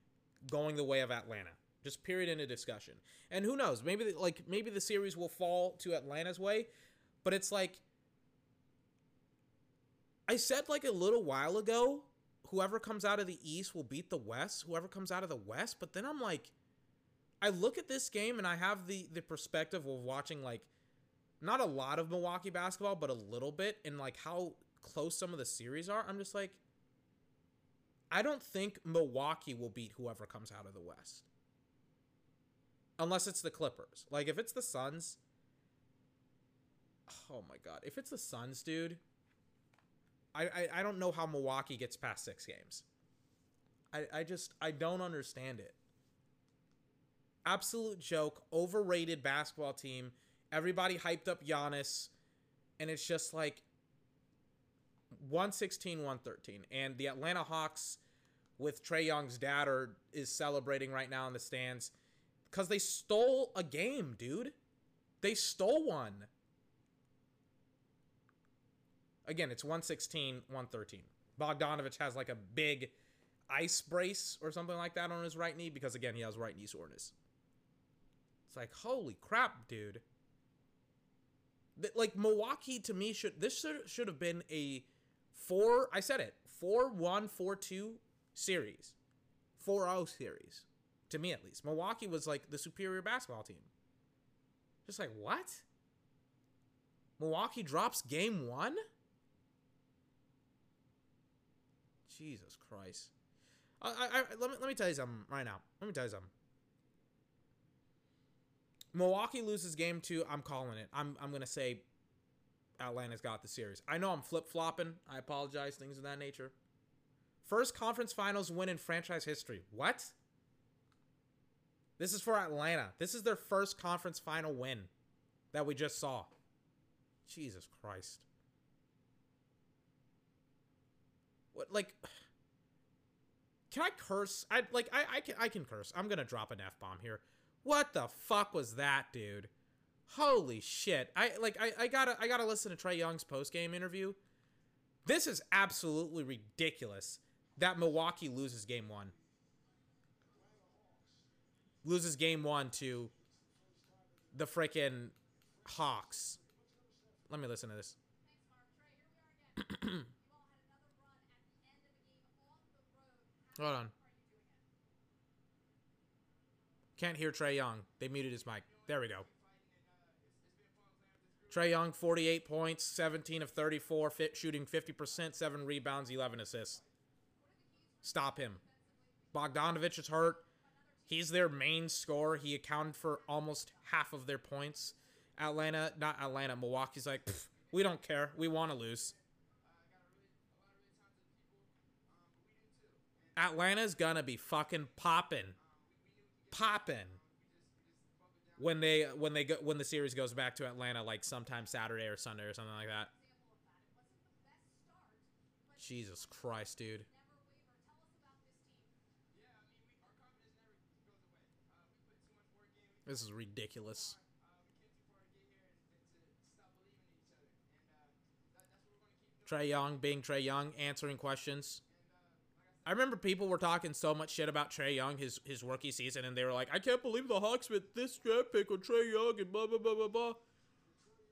going the way of Atlanta. Just period in a discussion. And who knows, maybe like maybe the series will fall to Atlanta's way, but it's like I said like a little while ago whoever comes out of the East will beat the West, whoever comes out of the West. But then I'm like, I look at this game and I have the the perspective of watching like not a lot of Milwaukee basketball, but a little bit, and like how close some of the series are. I'm just like, I don't think Milwaukee will beat whoever comes out of the West. Unless it's the Clippers. Like if it's the Suns, oh my god, if it's the Suns, dude, I, I, I don't know how Milwaukee gets past six games. I, I just I don't understand it. Absolute joke, overrated basketball team. Everybody hyped up Giannis, and it's just like 116, 113. And the Atlanta Hawks with Trae Young's dad are is celebrating right now in the stands because they stole a game, dude. They stole one. Again, it's 116, 113. Bogdanovic has like a big ice brace or something like that on his right knee because, again, he has right knee soreness. It's like, holy crap, dude. That, Like, Milwaukee to me should, this should, should have been a four, I said it, 4 1, 4 2 series. 4 0 series. To me, at least. Milwaukee was like the superior basketball team. Just like, what? Milwaukee drops game one? Jesus Christ. I, I, I, let, me, let me tell you something right now. Let me tell you something. Milwaukee loses game two. I'm calling it. I'm, I'm going to say Atlanta's got the series. I know I'm flip flopping. I apologize. Things of that nature. First conference finals win in franchise history. What? This is for Atlanta. This is their first conference final win that we just saw. Jesus Christ. What like Can I curse? I like I I can I can curse. I'm going to drop an F-bomb here. What the fuck was that, dude? Holy shit. I like I I got to I got to listen to Trae Young's post-game interview. This is absolutely ridiculous that Milwaukee loses game 1. Loses game 1 to the freaking Hawks. Let me listen to this. Hold on. Can't hear Trae Young. They muted his mic. There we go. Trae Young, 48 points, 17 of 34, fit, shooting 50%, 7 rebounds, 11 assists. Stop him. Bogdanovic is hurt. He's their main scorer. He accounted for almost half of their points. Atlanta, not Atlanta, Milwaukee's like, we don't care. We want to lose. Atlanta's gonna be fucking popping, popping when they when they go when the series goes back to Atlanta, like sometime Saturday or Sunday or something like that. Jesus Christ, dude. This is ridiculous. Trae Young being Trae Young, answering questions. I remember people were talking so much shit about Trae Young his his rookie season, and they were like, "I can't believe the Hawks with this draft pick on Trae Young and blah blah blah blah blah."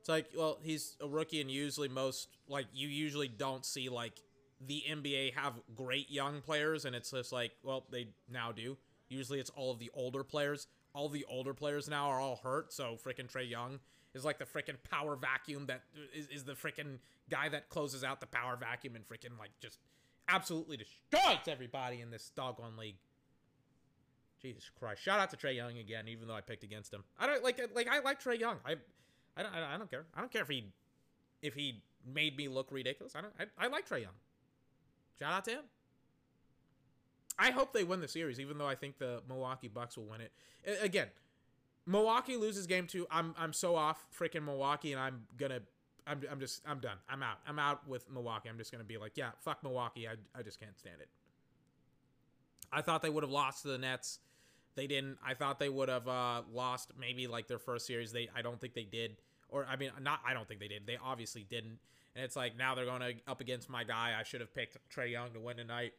It's like, well, he's a rookie, and usually most like you usually don't see like the NBA have great young players, and it's just like, well, they now do. Usually, it's all of the older players. All the older players now are all hurt, so freaking Trae Young is like the freaking power vacuum that is, is the freaking guy that closes out the power vacuum and freaking like just absolutely destroys everybody in this doggone league. Jesus Christ! Shout out to Trae Young again, even though I picked against him. I don't like like I like Trae Young. I, I don't I don't care. I don't care if he if he made me look ridiculous. I don't. I, I like Trae Young. Shout out to him. I hope they win the series, even though I think the Milwaukee Bucks will win it. Again, Milwaukee loses game two. I'm I'm so off freaking Milwaukee, and I'm gonna I'm, I'm just I'm done. I'm out. I'm out with Milwaukee. I'm just gonna be like, yeah, fuck Milwaukee. I I just can't stand it. I thought they would have lost to the Nets. They didn't. I thought they would have uh, lost maybe like their first series. They I don't think they did. Or I mean, not I don't think they did. They obviously didn't. And it's like now they're going to up against my guy. I should have picked Trae Young to win tonight.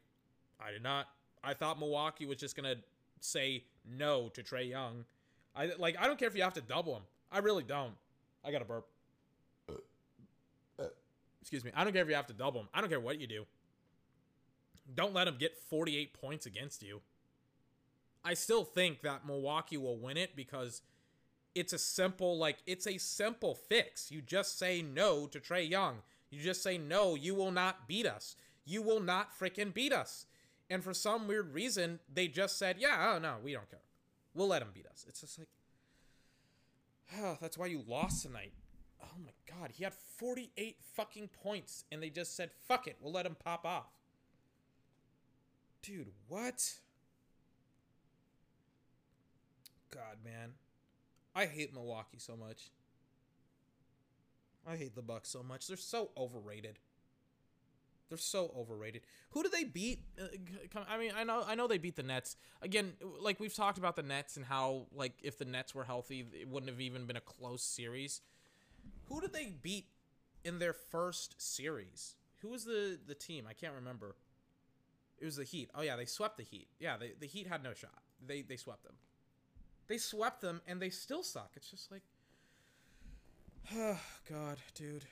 I did not. I thought Milwaukee was just gonna say no to Trae Young. I like. I don't care if you have to double him. I really don't. I got a burp excuse me, I don't care if you have to double him. I don't care what you do. Don't let him get 48 points against you. I still think that Milwaukee will win it because it's a simple, like, it's a simple fix. You just say no to Trae Young. You just say, no, you will not beat us. You will not freaking beat us. And for some weird reason, they just said, yeah, oh, no, we don't care. We'll let him beat us. It's just like, oh, that's why you lost tonight. Oh my god, he had 48 fucking points and they just said, fuck it, we'll let him pop off. Dude, what? God, man. I hate Milwaukee so much. I hate the Bucks so much. They're so overrated. They're so overrated. Who do they beat? Uh, I mean, I know, I know they beat the Nets. Again, like we've talked about the Nets and how, like, if the Nets were healthy, it wouldn't have even been a close series. Who did they beat in their first series? Who was the the team? I can't remember. It was the Heat. Oh yeah, they swept the Heat. Yeah, they, the Heat had no shot. They they swept them. They swept them and they still suck. It's just like Oh god, dude.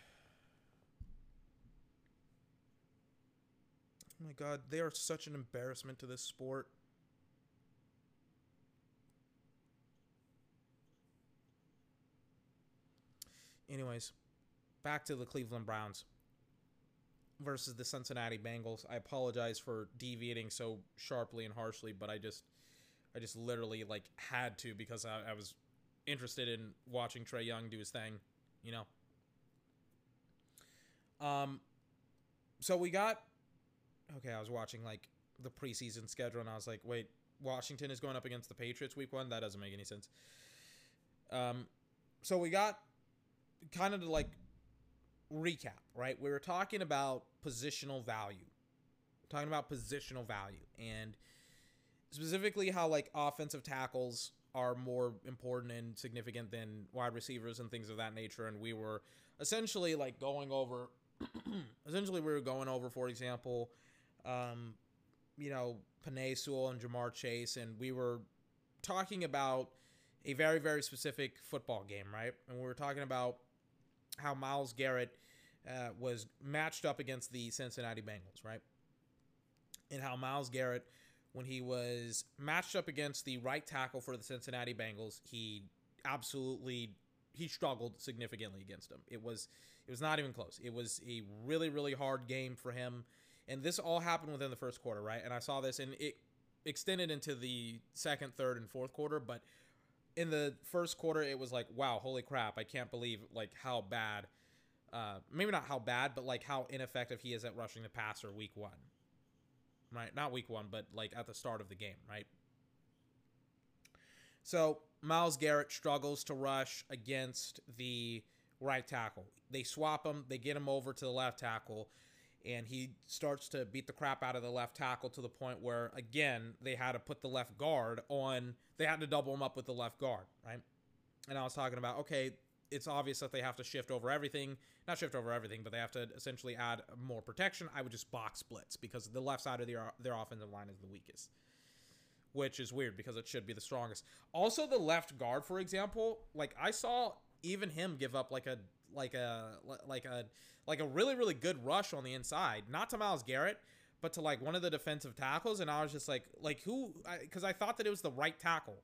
My god, they are such an embarrassment to this sport. Anyways, back to the Cleveland Browns versus the Cincinnati Bengals. I apologize for deviating so sharply and harshly, but I just I just literally like had to because I, I was interested in watching Trae Young do his thing, you know. Um so we got okay, I was watching like the preseason schedule and I was like, wait, Washington is going up against the Patriots week 1? That doesn't make any sense. Um so we got kind of to like recap, right? We were talking about positional value, talking about positional value, and specifically how like offensive tackles are more important and significant than wide receivers and things of that nature. And we were essentially like going over, essentially we were going over, for example, um, you know, Penei Sewell and Ja'Marr Chase, and we were talking about a very very specific football game, right? And we were talking about how Myles Garrett uh, was matched up against the Cincinnati Bengals, right? And how Myles Garrett, when he was matched up against the right tackle for the Cincinnati Bengals, he absolutely he struggled significantly against him. It was it was not even close. It was a really really hard game for him, and this all happened within the first quarter, right? And I saw this, and it extended into the second, third, and fourth quarter, but in the first quarter it was like wow holy crap i can't believe like how bad uh maybe not how bad but like how ineffective he is at rushing the passer week one. Right? Not week one but like at the start of the game right? So Myles garrett struggles to rush against the right tackle. They swap him they get him over to the left tackle and he starts to beat the crap out of the left tackle to the point where again they had to put the left guard on they had to double him up with the left guard right? And i was talking about okay it's obvious that they have to shift over everything not shift over everything but they have to essentially add more protection. I would just box splits because the left side of their their offensive line is the weakest which is weird because it should be the strongest. Also the left guard for example like i saw even him give up like a like a like a like a really really good rush on the inside, not to Myles Garrett, but to like one of the defensive tackles, and I was just like like who because I, I, thought that it was the right tackle.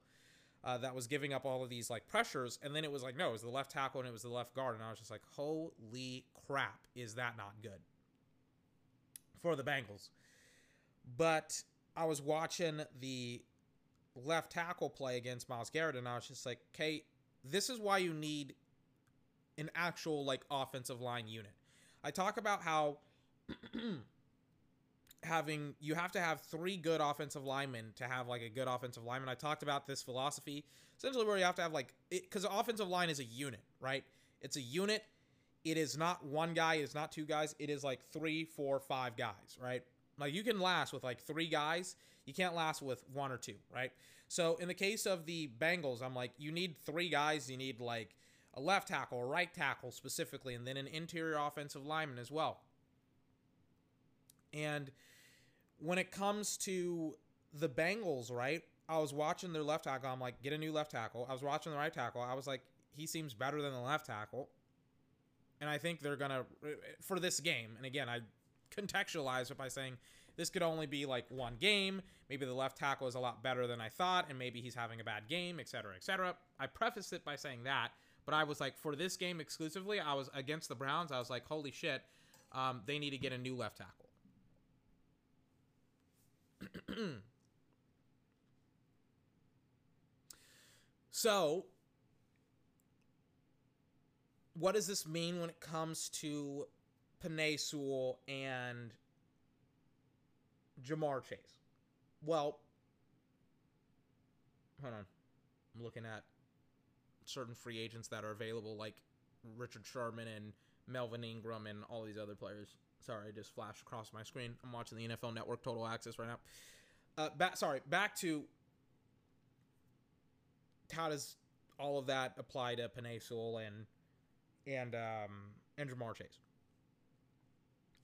Uh, that was giving up all of these like pressures, and then it was like no, it was the left tackle and it was the left guard, and I was just like, holy crap, is that not good for the Bengals? But I was watching the left tackle play against Myles Garrett, and I was just like, okay, this is why you need an actual like offensive line unit. I talk about how having you have to have three good offensive linemen to have like a good offensive lineman. I talked about this philosophy essentially where you have to have like because offensive line is a unit, right? It's a unit. It is not one guy. It is not two guys. It is like three, four, five guys, right? Like you can last with like three guys. You can't last with one or two, right? So in the case of the Bengals, I'm like, you need three guys. You need like a left tackle, a right tackle specifically, and then an interior offensive lineman as well. And when it comes to the Bengals, right? I was watching their left tackle. I'm like, get a new left tackle. I was watching the right tackle. I was like, he seems better than the left tackle. And I think they're going to, for this game, and again, I contextualize it by saying this could only be like one game. Maybe the left tackle is a lot better than I thought, and maybe he's having a bad game, etc., etc. I preface it by saying that but I was like, for this game exclusively, I was against the Browns. I was like, holy shit, um, they need to get a new left tackle. so, what does this mean when it comes to Penei Sewell and Ja'Marr Chase? Well, hold on. I'm looking at certain free agents that are available, like Richard Sherman and Melvin Ingram and all these other players. Sorry, I just flashed across my screen. I'm watching the NFL Network Total Access right now. Uh, back, sorry, back to how does all of that apply to Penei Sewell and and um, and Ja'Marr Chase?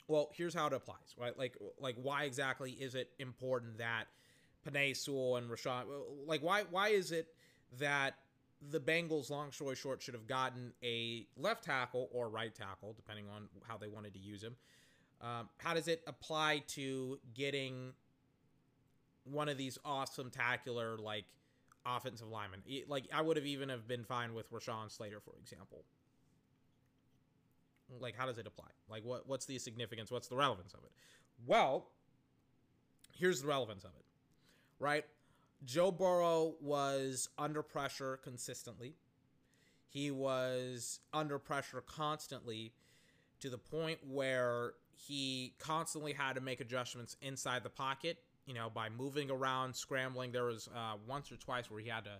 Well, here's how it applies, right? Like, like why exactly is it important that Penei Sewell and Rashad? Like, why why is it that the Bengals, long story short, should have gotten a left tackle or right tackle, depending on how they wanted to use him. Um, how does it apply to getting one of these awesome, tacular, like offensive linemen? Like I would have even have been fine with Rashawn Slater, for example. Like, how does it apply? Like, what what's the significance? What's the relevance of it? Well, here's the relevance of it, right? Joe Burrow was under pressure consistently. He was under pressure constantly to the point where he constantly had to make adjustments inside the pocket, you know, by moving around, scrambling. There was uh, once or twice where he had to,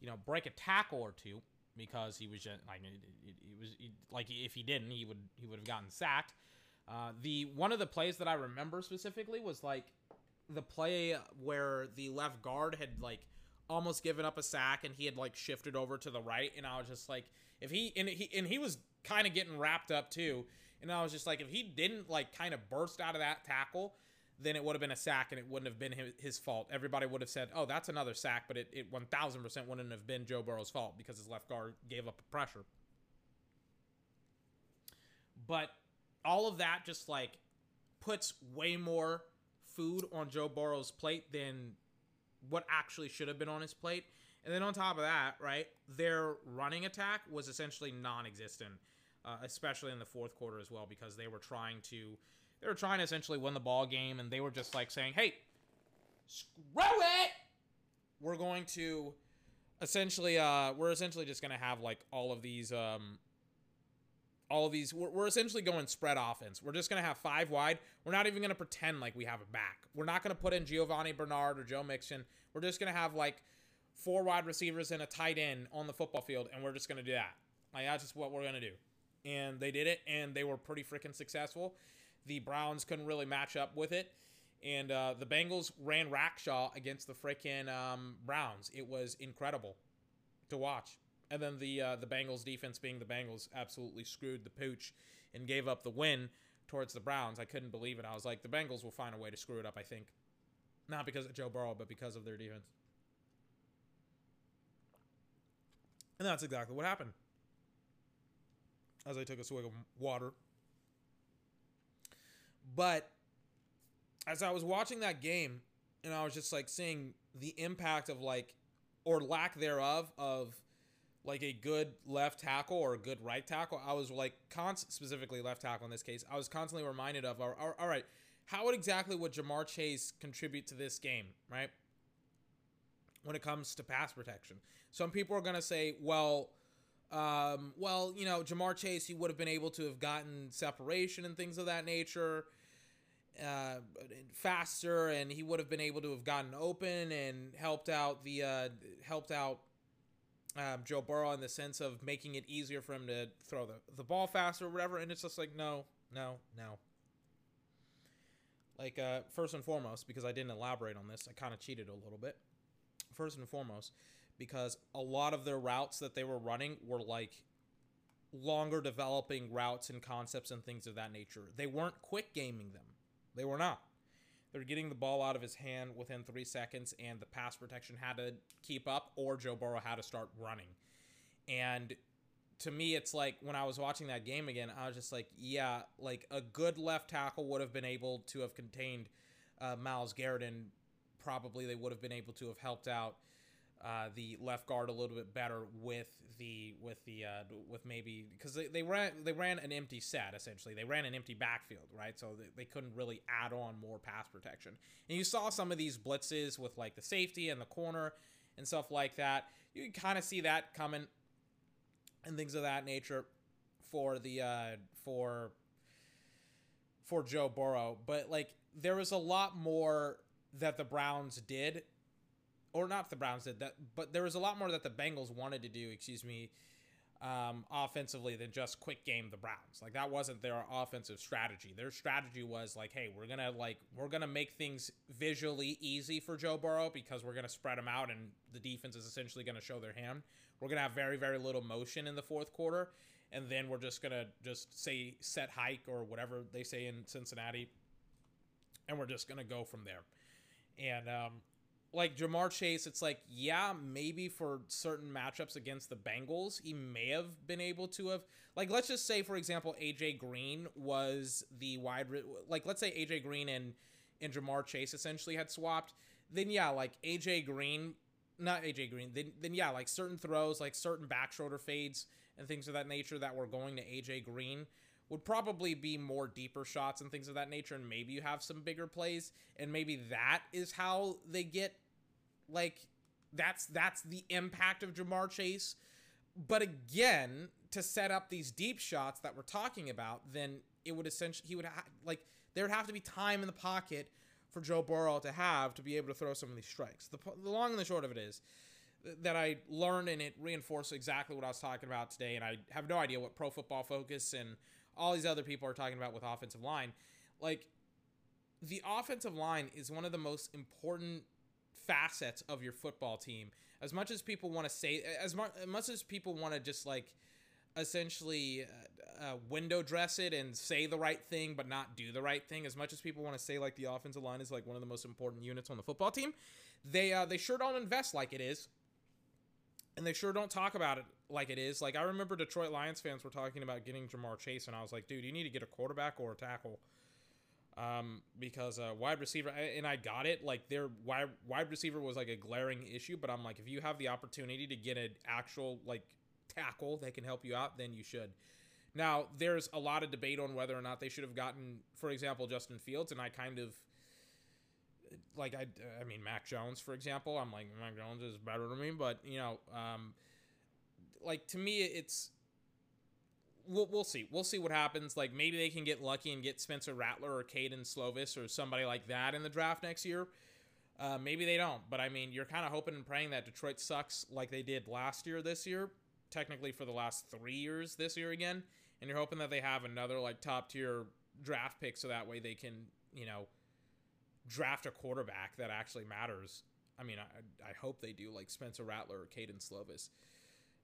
you know, break a tackle or two because he was just like it, it was like if he didn't, he would he would have gotten sacked. Uh, the one of the plays that I remember specifically was like the play where the left guard had like almost given up a sack and he had like shifted over to the right and I was just like if he and he and he was kind of getting wrapped up too and I was just like if he didn't like kind of burst out of that tackle then it would have been a sack and it wouldn't have been his fault. Everybody would have said, "Oh, that's another sack," but it, it 1000% wouldn't have been Joe Burrow's fault because his left guard gave up pressure. But all of that just like puts way more food on Joe Burrow's plate than what actually should have been on his plate. And then on top of that, right, their running attack was essentially non-existent, uh, especially in the fourth quarter as well, because they were trying to, they were trying to essentially win the ball game, and they were just like saying, "Hey, screw it, we're going to." Essentially, uh, we're essentially just gonna have like all of these um, all these we're, we're, essentially going spread offense. We're just going to have five wide. We're not even going to pretend like we have a back. We're not going to put in giovani bernard or joe mixon. We're just going to have like four wide receivers and a tight end on the football field and we're just going to do that. Like that's just what we're going to do. And they did it and they were pretty freaking successful. The Browns couldn't really match up with it. And uh, the Bengals ran Rackshaw against the freaking um, Browns. It was incredible to watch. And then the uh, the Bengals defense, being the Bengals, absolutely screwed the pooch and gave up the win towards the Browns. I couldn't believe it. I was like, the Bengals will find a way to screw it up. I think, not because of Joe Burrow, but because of their defense. And that's exactly what happened. As I took a swig of water. But as I was watching that game, and I was just like seeing the impact of like, or lack thereof, of like a good left tackle or a good right tackle, I was like, const- specifically left tackle in this case, I was constantly reminded of, all right, how would exactly would Ja'Marr Chase contribute to this game, right? When it comes to pass protection, some people are gonna say, well, um, well, you know, Ja'Marr Chase, he would have been able to have gotten separation and things of that nature uh, faster, and he would have been able to have gotten open and helped out the uh, helped out um, Joe Burrow in the sense of making it easier for him to throw the, the ball faster or whatever. And it's just like, no, no, no. Like, uh, first and foremost, because I didn't elaborate on this, I kind of cheated a little bit. First and foremost, because a lot of their routes that they were running were like longer developing routes and concepts and things of that nature. They weren't quick gaming them. They were not. They were getting the ball out of his hand within three seconds, and the pass protection had to keep up, or Joe Burrow had to start running. And to me, it's like when I was watching that game again, I was just like, yeah, like a good left tackle would have been able to have contained uh, Myles Garrett, and probably they would have been able to have helped out uh, the left guard a little bit better with the with the uh, with maybe because they, they ran they ran an empty set essentially. They ran an empty backfield right? So they, they couldn't really add on more pass protection. And you saw some of these blitzes with like the safety and the corner and stuff like that. You kind of see that coming and things of that nature for the uh, for for Joe Burrow. But like there was a lot more that the Browns did or not the Browns did that, but there was a lot more that the Bengals wanted to do. Excuse me, um, offensively than just quick game the Browns. Like that wasn't their offensive strategy. Their strategy was like, hey, we're gonna like we're gonna make things visually easy for Joe Burrow because we're gonna spread them out and the defense is essentially gonna show their hand. We're gonna have very very little motion in the fourth quarter, and then we're just gonna just say set hike or whatever they say in Cincinnati, and we're just gonna go from there. And um, like Ja'Marr Chase, it's like, yeah, maybe for certain matchups against the Bengals, he may have been able to have. Like, let's just say, for example, AJ Green was the wide. Like, let's say AJ Green and and Ja'Marr Chase essentially had swapped. Then yeah, like AJ Green, not AJ Green. Then then yeah, like certain throws, like certain back shoulder fades and things of that nature that were going to AJ Green would probably be more deeper shots and things of that nature, and maybe you have some bigger plays, and maybe that is how they get like that's that's the impact of Ja'Marr Chase. But again, to set up these deep shots that we're talking about, then it would essentially he would ha- like there would have to be time in the pocket for Joe Burrow to have to be able to throw some of these strikes. The, the long and the short of it is that I learned and it reinforced exactly what I was talking about today. And I have no idea what Pro Football Focus and all these other people are talking about with offensive line. Like, the offensive line is one of the most important facets of your football team. As much as people want to say, as much, as people want to just like essentially uh, uh, window dress it and say the right thing but not do the right thing as much as people want to say like the offensive line is like one of the most important units on the football team they uh, they sure don't invest like it is and they sure don't talk about it like it is like i remember detroit lions fans were talking about getting ja'marr chase and i was like dude you need to get a quarterback or a tackle um, because uh, wide receiver, and I got it. Like their wide wide receiver was like a glaring issue, but I'm like, if you have the opportunity to get an actual like tackle that can help you out, then you should. Now, there's a lot of debate on whether or not they should have gotten, for example, Justin Fields, and I kind of like I, I mean Mac Jones, for example. I'm like Mac Jones is better than me, but you know, um, like to me, it's we'll, we'll see. We'll see what happens. Like maybe they can get lucky and get Spencer Rattler or Kedon Slovis or somebody like that in the draft next year. Uh, maybe they don't, but I mean, you're kind of hoping and praying that Detroit sucks like they did last year, this year, technically for the last three years, this year again, and you're hoping that they have another like top tier draft pick so that way they can, you know, draft a quarterback that actually matters. I mean, I, I hope they do, like Spencer Rattler or Kedon Slovis.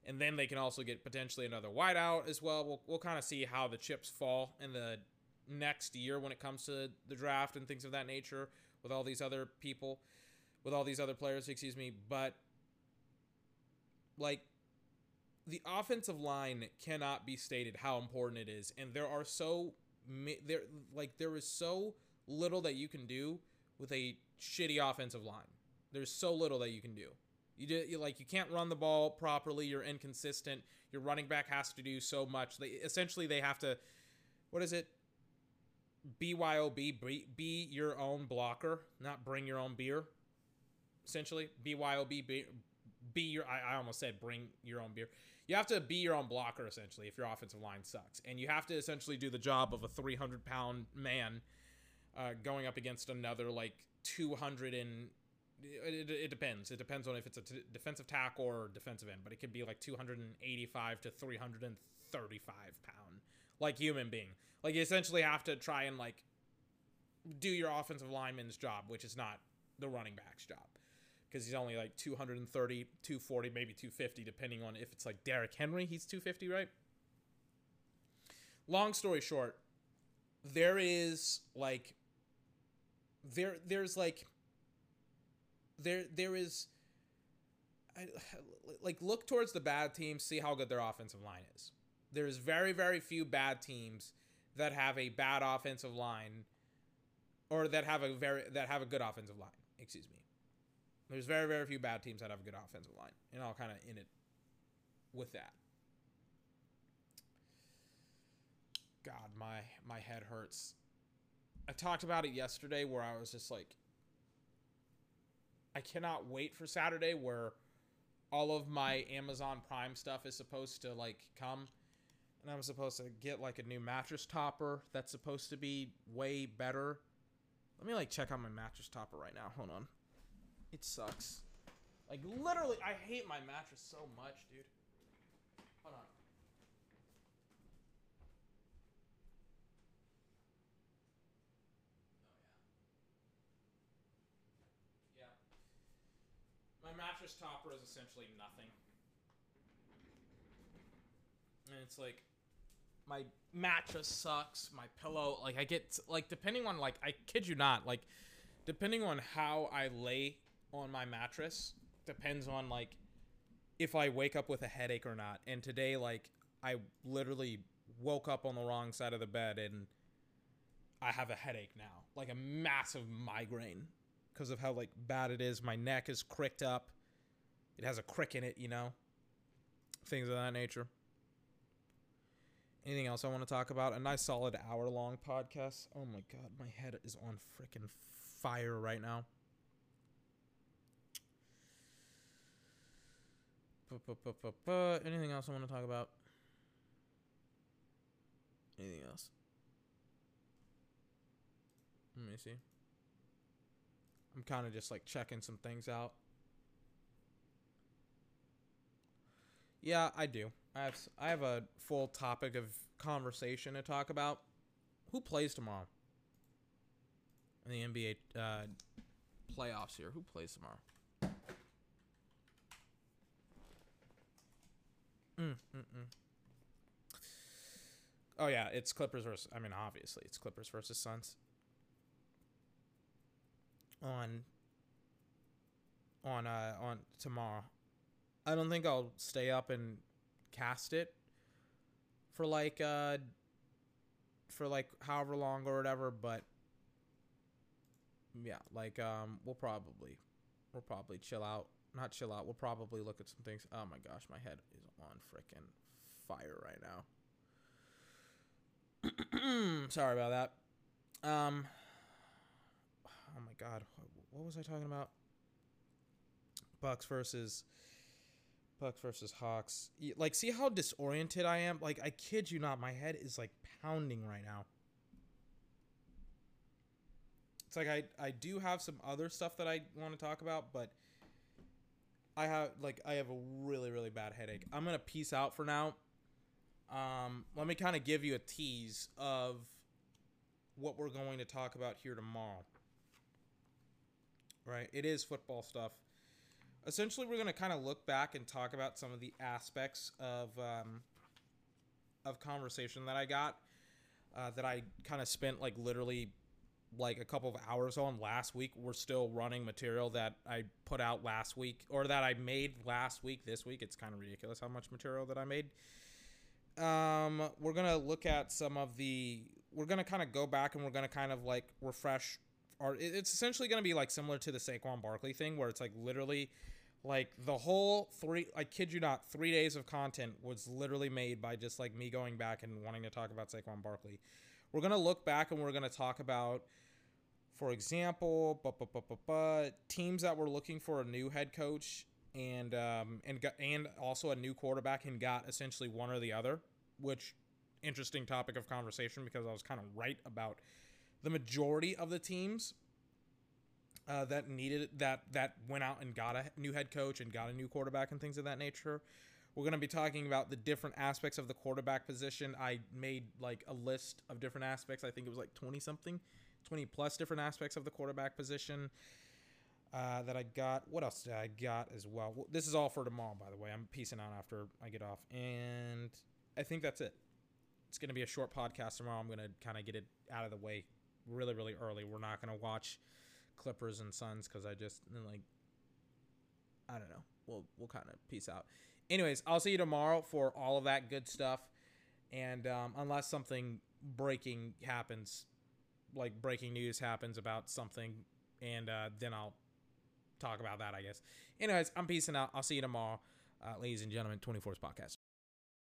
And then they can also get potentially another wideout as well. We'll, we'll kind of see how the chips fall in the next year when it comes to the draft and things of that nature with all these other people, with all these other players, excuse me. But, like, the offensive line cannot be stated how important it is. And there are so, there, like, there is so little that you can do with a shitty offensive line. There's so little that you can do. You do you, like you can't run the ball properly. You're inconsistent. Your running back has to do so much. They essentially they have to. What is it? BYOB, be, be your own blocker, not bring your own beer. Essentially, BYOB, be, be your. I, I almost said bring your own beer. You have to be your own blocker essentially if your offensive line sucks, and you have to essentially do the job of a 300 pound man uh, going up against another like 200 and it, it, depends. It depends on if it's a t- defensive tackle or defensive end, but it could be like 285 to 335 pound, like human being. Like you essentially have to try and like do your offensive lineman's job, which is not the running back's job. Because he's only like 230, 240, maybe 250, depending on if it's like Derrick Henry, he's 250, right? Long story short, there is like there there's like there there is I, like look towards the bad teams, see how good their offensive line is. There's very very few bad teams that have a bad offensive line or that have a very that have a good offensive line. Excuse me. There's very very few bad teams that have a good offensive line, and I'll kind of in it with that. God, my my head hurts. I talked about it yesterday where I was just like I cannot wait for Saturday where all of my Amazon Prime stuff is supposed to like come and I'm supposed to get like a new mattress topper that's supposed to be way better. Let me like check out my mattress topper right now. Hold on. It sucks. Like literally I hate my mattress so much, dude. Hold on. Mattress topper is essentially nothing. And it's like my mattress sucks, my pillow like I get like depending on like I kid you not, like depending on how I lay on my mattress depends on like if I wake up with a headache or not. And today like I literally woke up on the wrong side of the bed and I have a headache now, like a massive migraine because of how like bad it is. My neck is cricked up. It has a crick in it, you know. Things of that nature. Anything else I want to talk about? A nice solid hour long podcast. Oh my god, my head is on freaking fire right now. Anything else I want to talk about? Anything else? Let me see. I'm kind of just like checking some things out. Yeah, I do. I have I have a full topic of conversation to talk about. Who plays tomorrow? In the NBA uh, playoffs here. Who plays tomorrow? Mm, mm, mm. Oh yeah, it's Clippers versus. I mean, obviously, it's Clippers versus Suns. On. On uh on tomorrow. I don't think I'll stay up and cast it for like uh for like however long or whatever, but yeah, like um we'll probably we'll probably chill out. Not chill out. We'll probably look at some things. Oh my gosh, my head is on freaking fire right now. Sorry about that. Um Oh my god, what was I talking about? Bucks versus Bucks versus Hawks. Like, see how disoriented I am? Like, I kid you not, my head is like pounding right now. It's like I I do have some other stuff that I want to talk about, but I have like I have a really really bad headache. I'm gonna peace out for now. Um, let me kind of give you a tease of what we're going to talk about here tomorrow. Right? It is football stuff. Essentially, we're going to kind of look back and talk about some of the aspects of um, of conversation that I got uh, that I kind of spent like literally like a couple of hours on last week. We're still running material that I put out last week or that I made last week this week. It's kind of ridiculous how much material that I made. Um, we're going to look at some of the we're going to kind of go back and we're going to kind of like refresh our it's essentially going to be like similar to the Saquon Barkley thing where it's like literally like the whole three I kid you not, 3 days of content was literally made by just like me going back and wanting to talk about Saquon Barkley. We're to look back and we're to talk about for example, teams that were looking for a new head coach and um, and got, and also a new quarterback and got essentially one or the other, which interesting topic of conversation because I was kind of right about the majority of the teams uh, that needed that that went out and got a new head coach and got a new quarterback and things of that nature. We're going to be talking about the different aspects of the quarterback position. I made like a list of different aspects. I think it was like 20 something 20 plus different aspects of the quarterback position uh, that I got. What else did I got as well? well? This is all for tomorrow, by the way. I'm piecing out after I get off. And I think that's it. It's going to be a short podcast tomorrow. I'm going to kind of get it out of the way really, really early. We're not going to watch Clippers and Suns because I just, like, I don't know. We'll, we'll kind of peace out. Anyways, I'll see you tomorrow for all of that good stuff. And um, unless something breaking happens like breaking news happens about something, and uh, then I'll talk about that, I guess. Anyways, I'm peacing out. I'll see you tomorrow, uh, ladies and gentlemen. 24's podcast.